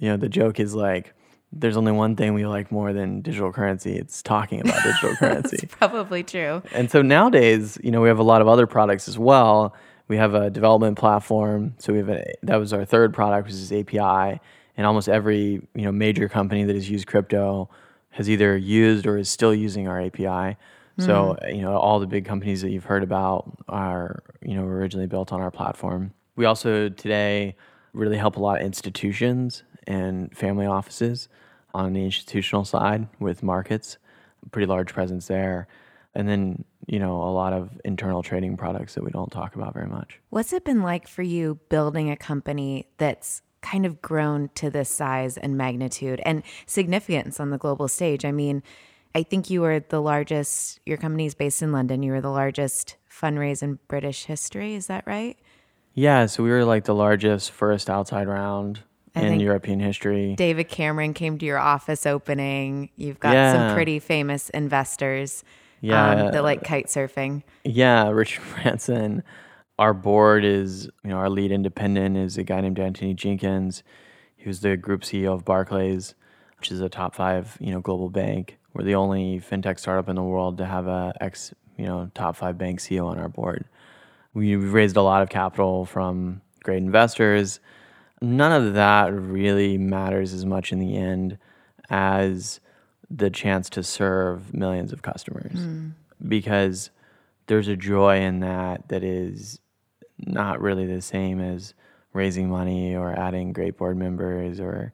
you know, the joke is like. There's only one thing we like more than digital currency. It's talking about digital currency. Probably true. And so nowadays, you know, we have a lot of other products as well. We have a development platform. So we have a, that was our third product, which is API. And almost every you know major company that has used crypto has either used or is still using our API. So mm-hmm. you know all the big companies that you've heard about are you know originally built on our platform. We also today really help a lot of institutions and family offices on the institutional side with markets pretty large presence there. And then, you know, a lot of internal trading products that we don't talk about very much. What's it been like for you building a company that's kind of grown to this size and magnitude and significance on the global stage? I mean, I think you were the largest, your company's based in London. You were the largest fundraise in British history. Is that right? Yeah, so we were like the largest first outside round I in European history. David Cameron came to your office opening. You've got Yeah. some pretty famous investors Yeah. um, that like kite surfing. Yeah, Richard Branson. Our board is, you know, our lead independent is a guy named Anthony Jenkins. He was the group CEO of Barclays, which is a top five, you know, global bank. We're the only fintech startup in the world to have a ex, you know, top five bank CEO on our board. We've raised a lot of capital from great investors. None of that really matters as much in the end as the chance to serve millions of customers. Hmm. Because there's a joy in that that is not really the same as raising money or adding great board members or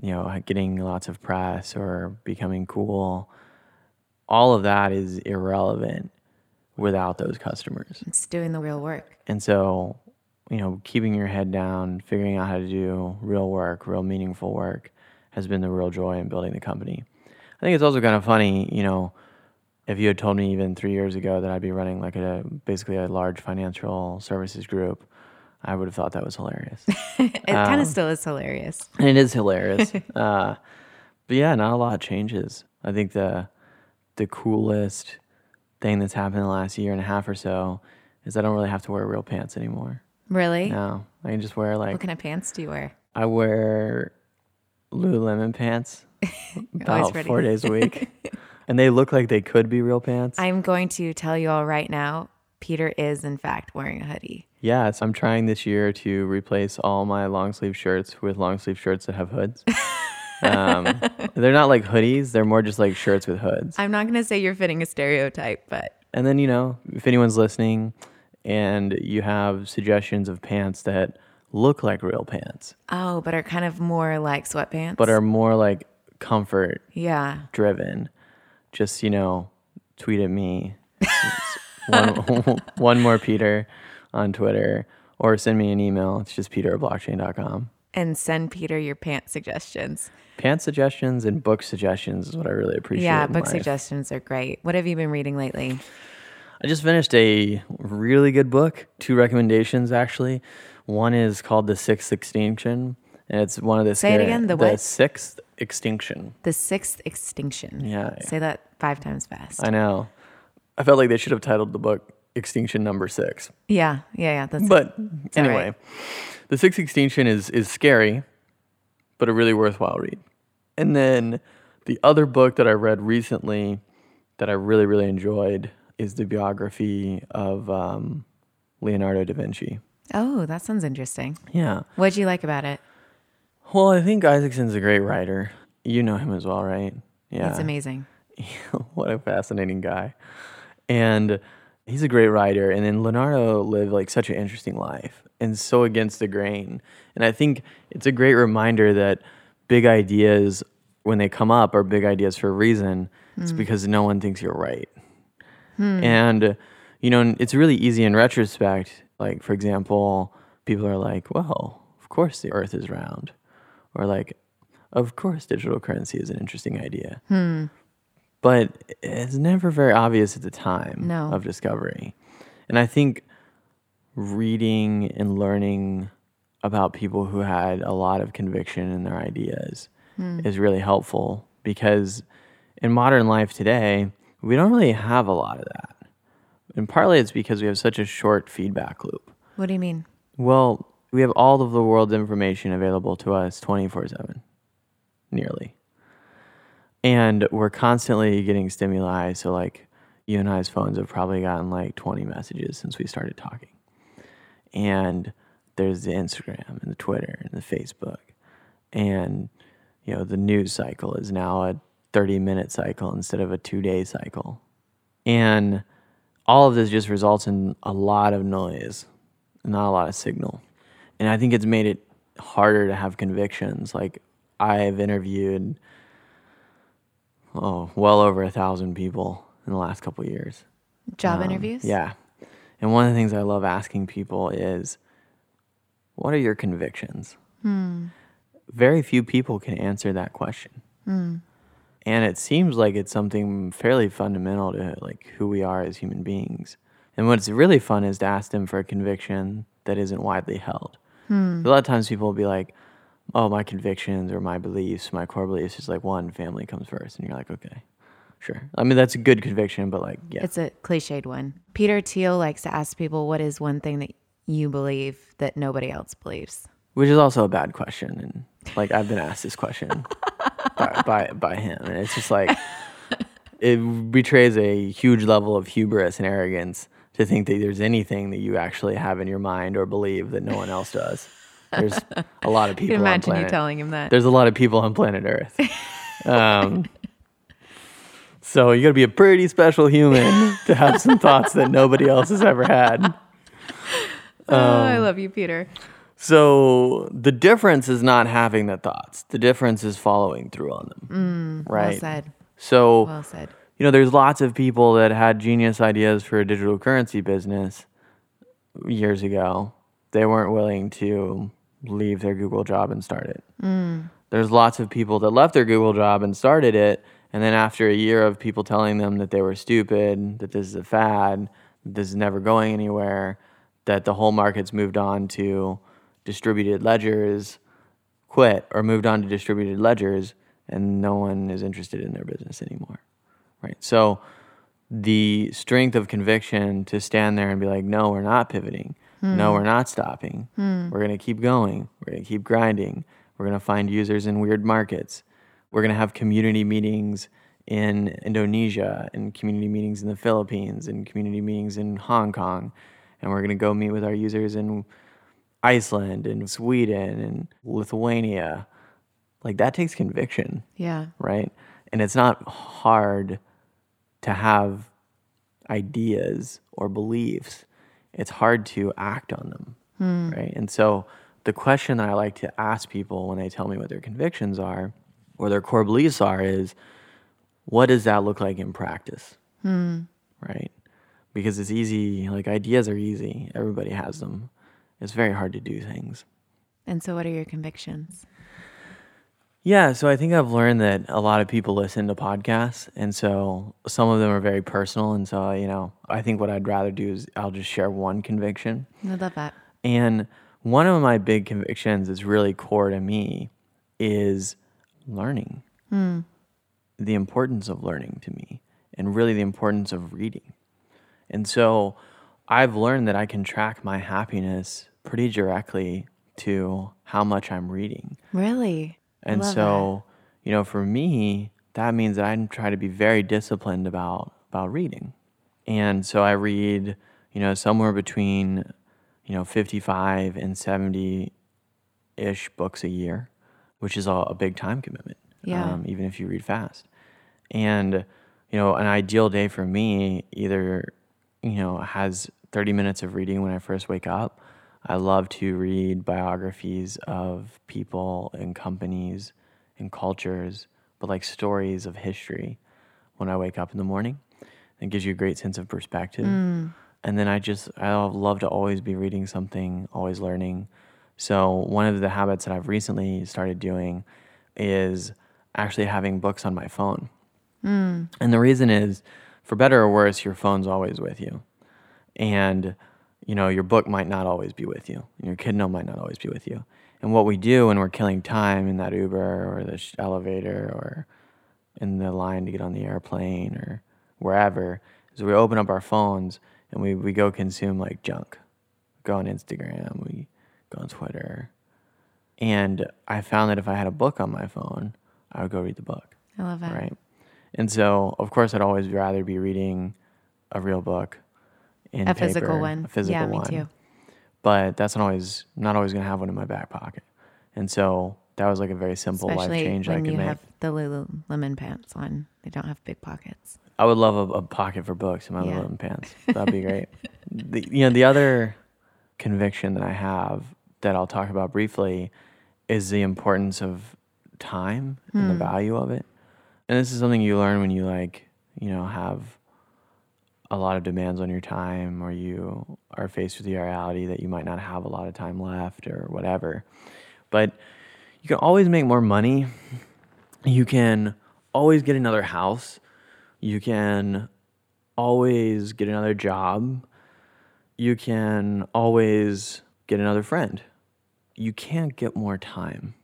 you know getting lots of press or becoming cool. All of that is irrelevant without those customers. It's doing the real work. and so you know keeping your head down figuring out how to do real work real meaningful work has been the real joy in building the company i think it's also kind of funny you know if you had told me even three years ago that I'd be running like a basically a large financial services group, I would have thought that was hilarious. It kind Um, of still is hilarious. and it is hilarious. uh, but yeah, not a lot changes. I think the the coolest thing that's happened in the last year and a half or so is I don't really have to wear real pants anymore. Really? No, I can just wear like What kind of pants do you wear? I wear Lululemon pants about four days a week, and they look like they could be real pants. I'm going to tell you all right now. Peter is in fact wearing a hoodie. Yes, I'm trying this year to replace all my long sleeve shirts with long sleeve shirts that have hoods. um, they're not like hoodies; they're more just like shirts with hoods. I'm not going to say you're fitting a stereotype, but And then you know, if anyone's listening, and you have suggestions of pants that look like real pants, oh, but are kind of more like sweatpants. but are more like comfort yeah. driven, just you know, tweet at me. one, one more Peter on Twitter, or send me an email. It's just peter at blockchain.com. And send Peter your pant suggestions. Pant suggestions and book suggestions is what I really appreciate. yeah, book life. suggestions are great. What have you been reading lately? I just finished a really good book. Two recommendations actually. One is called The Sixth Extinction, and it's one of the Say it scary- again, the what? Sixth Extinction. The Sixth Extinction. Yeah, Say that five times fast. I know. I felt like they should have titled the book Extinction Number Six. yeah, yeah, yeah. That's But all anyway, right. the sixth extinction is is scary, but a really worthwhile read. And then the other book that I read recently that I really really enjoyed is the biography of um, Leonardo da Vinci. oh, that sounds interesting. Yeah. What'd you like about it? Well, I think Isaacson's a great writer. You know him as well, right? Yeah. It's amazing. what a fascinating guy. And he's a great writer. And then Leonardo lived like such an interesting life and so against the grain. And I think it's a great reminder that big ideas, when they come up, are big ideas for a reason. It's because no one thinks you're right. Hmm. And, you know, it's really easy in retrospect. Like, for example, people are like, well, of course the earth is round. Or like, of course digital currency is an interesting idea hmm. but it's never very obvious at the time No. of discovery. And I think reading and learning about people who had a lot of conviction in their ideas hmm. is really helpful because in modern life today, we don't really have a lot of that. And partly it's because we have such a short feedback loop. What do you mean? Well, we have all of the world's information available to us 24 7, nearly. And we're constantly getting stimuli. So, like, you and I's phones have probably gotten like 20 messages since we started talking. And there's the Instagram and the Twitter and the Facebook. And, you know, the news cycle is now a 30 minute cycle instead of a two day cycle. And all of this just results in a lot of noise, not a lot of signal. And I think it's made it harder to have convictions. Like I've interviewed oh, well over a thousand people in the last couple of years. Job Um, interviews? Yeah. And one of the things I love asking people is what are your convictions? Very few people can answer that question. And it seems like it's something fairly fundamental to like who we are as human beings. And what's really fun is to ask them for a conviction that isn't widely held. Hmm. A lot of times people will be like, "Oh, my convictions or my beliefs, my core beliefs is like one, family comes first. and you're like, "Okay, sure." I mean, that's a good conviction, but like, yeah, It's a cliched one. Peter Thiel likes to ask people, what is one thing that you believe that nobody else believes? which is also a bad question. And like, I've been asked this question by, by by him, and it's just like it betrays a huge level of hubris and arrogance to think that there's anything that you actually have in your mind or believe that no one else does. There's a lot of people. on Imagine you planet- telling him that. There's a lot of people on planet Earth. Um, so you got to be a pretty special human to have some thoughts that nobody else has ever had. oh, Um, I love you, Peter. So the difference is not having the thoughts. The difference is following through on them. Mm, right. Well said. So Well said. you know, there's lots of people that had genius ideas for a digital currency business years ago. They weren't willing to leave their Google job and start it. Mm. There's lots of people that left their Google job and started it, and then after a year of people telling them that they were stupid, that this is a fad, this is never going anywhere, that the whole market's moved on to distributed ledgers, quit or moved on to distributed ledgers, and no one is interested in their business anymore right? So the strength of conviction to stand there and be like, no, we're not pivoting. No, hmm. we're not stopping. Hmm. We're going to keep going. We're going to keep grinding. We're going to find users in weird markets. We're going to have community meetings in Indonesia and community meetings in the Philippines and community meetings in Hong Kong. And we're going to go meet with our users in Iceland and Sweden and Lithuania. Like that takes conviction Yeah. right? And it's not hard to have ideas or beliefs. It's hard to act on them, hmm. right? And so the question that I like to ask people when they tell me what their convictions are or their core beliefs are is what does that look like in practice? Hmm. Right? Because it's easy, like ideas are easy, everybody has them. It's very hard to do things. And so, what are your convictions? Yeah, so I think I've learned that a lot of people listen to podcasts, and so some of them are very personal. And so, you know, I think what I'd rather do is I'll just share one conviction. I love that. And one of my big convictions that's really core to me is learning. Hmm. The importance of learning to me. and really the importance of reading. And so I've learned that I can track my happiness pretty directly to how much I'm reading. Really? And so, you know, for me, that means that I try to be very disciplined about about reading. And so I read, you know, somewhere between, you know, 55 and 70 ish books a year, which is a, a big time commitment. Yeah. Um, even if you read fast. And, you know, an ideal day for me either, you know, has 30 minutes of reading when I first wake up. I love to read biographies of people and companies and cultures, but like stories of history when I wake up in the morning. It gives you a great sense of perspective. Mm. And then I just, I love to always be reading something, always learning. So, one of the habits that I've recently started doing is actually having books on my phone. Mm. And the reason is, for better or worse, your phone's always with you. And, you know, your book might not always be with you. And your Kindle might not always be with you. And what we do when we're killing time in that Uber or the elevator or in the line to get on the airplane or wherever is we open up our phones and we, we go consume like junk. we Go on Instagram, we go on Twitter. And I found that if I had a book on my phone, I would go read the book I love that. right? And so, of course, I'd always rather be reading a real book in A physical one. a physical yeah, me one. too. But that's not always not always going to have one in my back pocket. And so that was like a very simple life Especially change I when could you make. have the Lululemon pants on. They don't have big pockets. I would love a, a pocket for books in my Yeah. Lululemon pants. That'd be great. the, you know, the other conviction that I have that I'll talk about briefly is the importance of time and the hmm. value of it. And this is something you learn when you like, you know, have a lot of demands on your time or you are faced with the reality that you might not have a lot of time left or whatever. But you can always make more money. You can always get another house. You can always get another job. You can always get another friend. You can't get more time.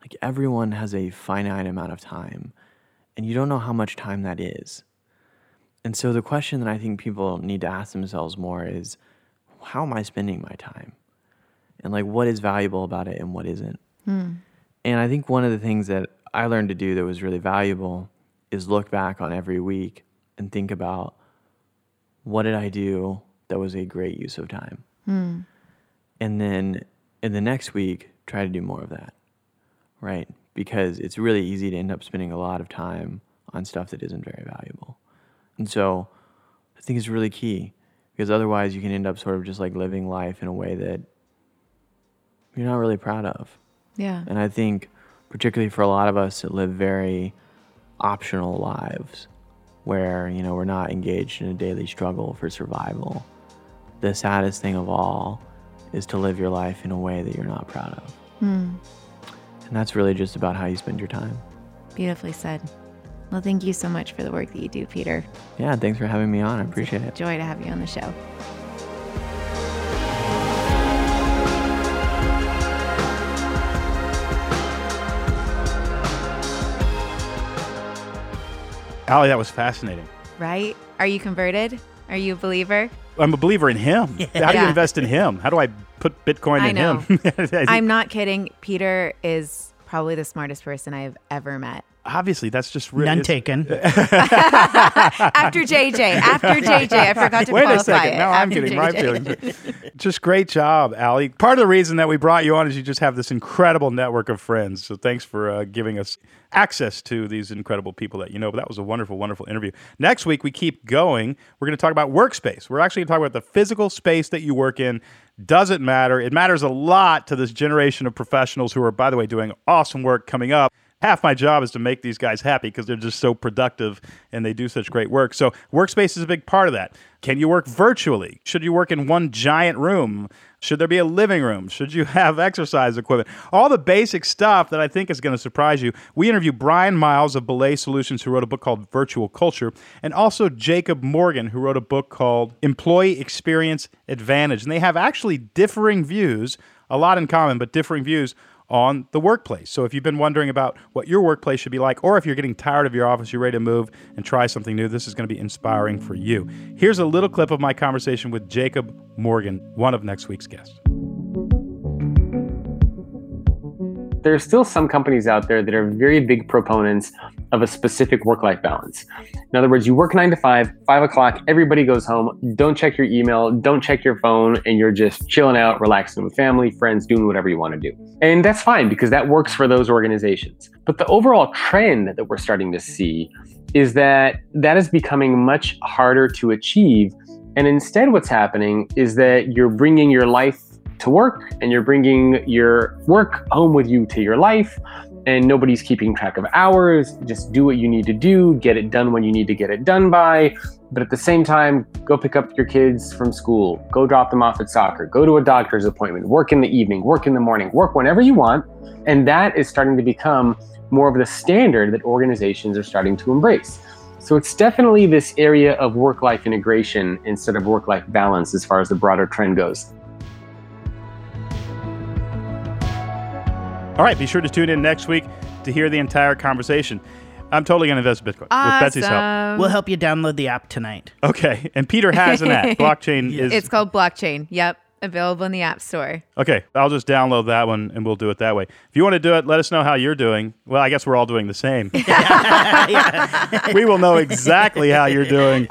Like everyone has a finite amount of time, and you don't know how much time that is. And so the question that I think people need to ask themselves more is how am I spending my time? And like what is valuable about it and what isn't? Hmm. And I think one of the things that I learned to do that was really valuable is look back on every week and think about what did I do that was a great use of time? Hmm. And then in the next week, try to do more of that, right? Because it's really easy to end up spending a lot of time on stuff that isn't very valuable. And so I think it's really key because otherwise you can end up sort of just like living life in a way that you're not really proud of. Yeah. And I think, particularly for a lot of us that live very optional lives, where you know we're not engaged in a daily struggle for survival, the saddest thing of all is to live your life in a way that you're not proud of. Hmm. And that's really just about how you spend your time. Beautifully said. Well, thank you so much for the work that you do, Peter. Yeah, thanks for having me on. I appreciate it. Joy to have you on the show. Allie, that was fascinating. Right? Are you converted? Are you a believer? I'm a believer in him. How do you Yeah. invest in him? How do I put Bitcoin I in know. him? I'm not kidding. Peter is probably the smartest person I've ever met. Obviously, that's just really. None taken. After JJ, after JJ, I forgot to Wait a qualify second. it. Now I'm After getting my JJ. feelings. just great job, Allie. Part of the reason that we brought you on is you just have this incredible network of friends. So thanks for uh, giving us access to these incredible people that you know. But that was a wonderful, wonderful interview. Next week, we keep going. We're going to talk about workspace. We're actually going to talk about the physical space that you work in. Doesn't matter. It matters a lot to this generation of professionals who are, by the way, doing awesome work coming up half my job is to make these guys happy because they're just so productive and they do such great work. So, workspace is a big part of that. Can you work virtually? Should you work in one giant room? Should there be a living room? Should you have exercise equipment? All the basic stuff that I think is going to surprise you. We interviewed Bryan Miles of Belay Solutions, who wrote a book called Virtual Culture, and also Jacob Morgan, who wrote a book called Employee Experience Advantage. And they have actually differing views, a lot in common, but differing views on the workplace. So if you've been wondering about what your workplace should be like, or if you're getting tired of your office, you're ready to move and try something new, this is going to be inspiring for you. Here's a little clip of my conversation with Jacob Morgan, one of next week's guests. there are still some companies out there that are very big proponents of a specific work life balance. In other words, you work nine to five, five o'clock, everybody goes home, don't check your email, don't check your phone, and you're just chilling out, relaxing with family, friends, doing whatever you want to do. And that's fine because that works for those organizations. But the overall trend that we're starting to see is that that is becoming much harder to achieve. And instead, what's happening is that you're bringing your life to work and you're bringing your work home with you to your life and nobody's keeping track of hours. Just do what you need to do, get it done when you need to get it done by. But at the same time, go pick up your kids from school, go drop them off at soccer, go to a doctor's appointment, work in the evening, work in the morning, work whenever you want. And that is starting to become more of the standard that organizations are starting to embrace. So it's definitely this area of work life integration instead of work life balance as far as the broader trend goes. All right, be sure to tune in next week to hear the entire conversation. I'm totally going to invest in Bitcoin with Betsy's help. We'll help you download the app tonight. Okay, and Peter has an app. Blockchain is It's called blockchain. Yep. Available in the App Store. Okay, I'll just download that one and we'll do it that way. If you want to do it, let us know how you're doing. Well, I guess we're all doing the same. we will know exactly how you're doing.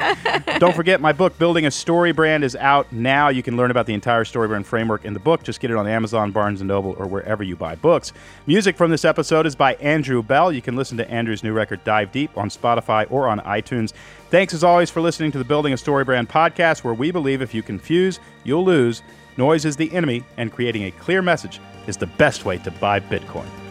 Don't forget, my book, Building a StoryBrand, is out now. You can learn about the entire StoryBrand framework in the book. Just get it on Amazon, Barnes & Noble, or wherever you buy books. Music from this episode is by Andrew Bell. You can listen to Andrew's new record, Dive Deep, on Spotify or on iTunes. Thanks, as always, for listening to the Building a StoryBrand podcast, where we believe if you confuse, you'll lose. Noise is the enemy, and creating a clear message is the best way to buy Bitcoin.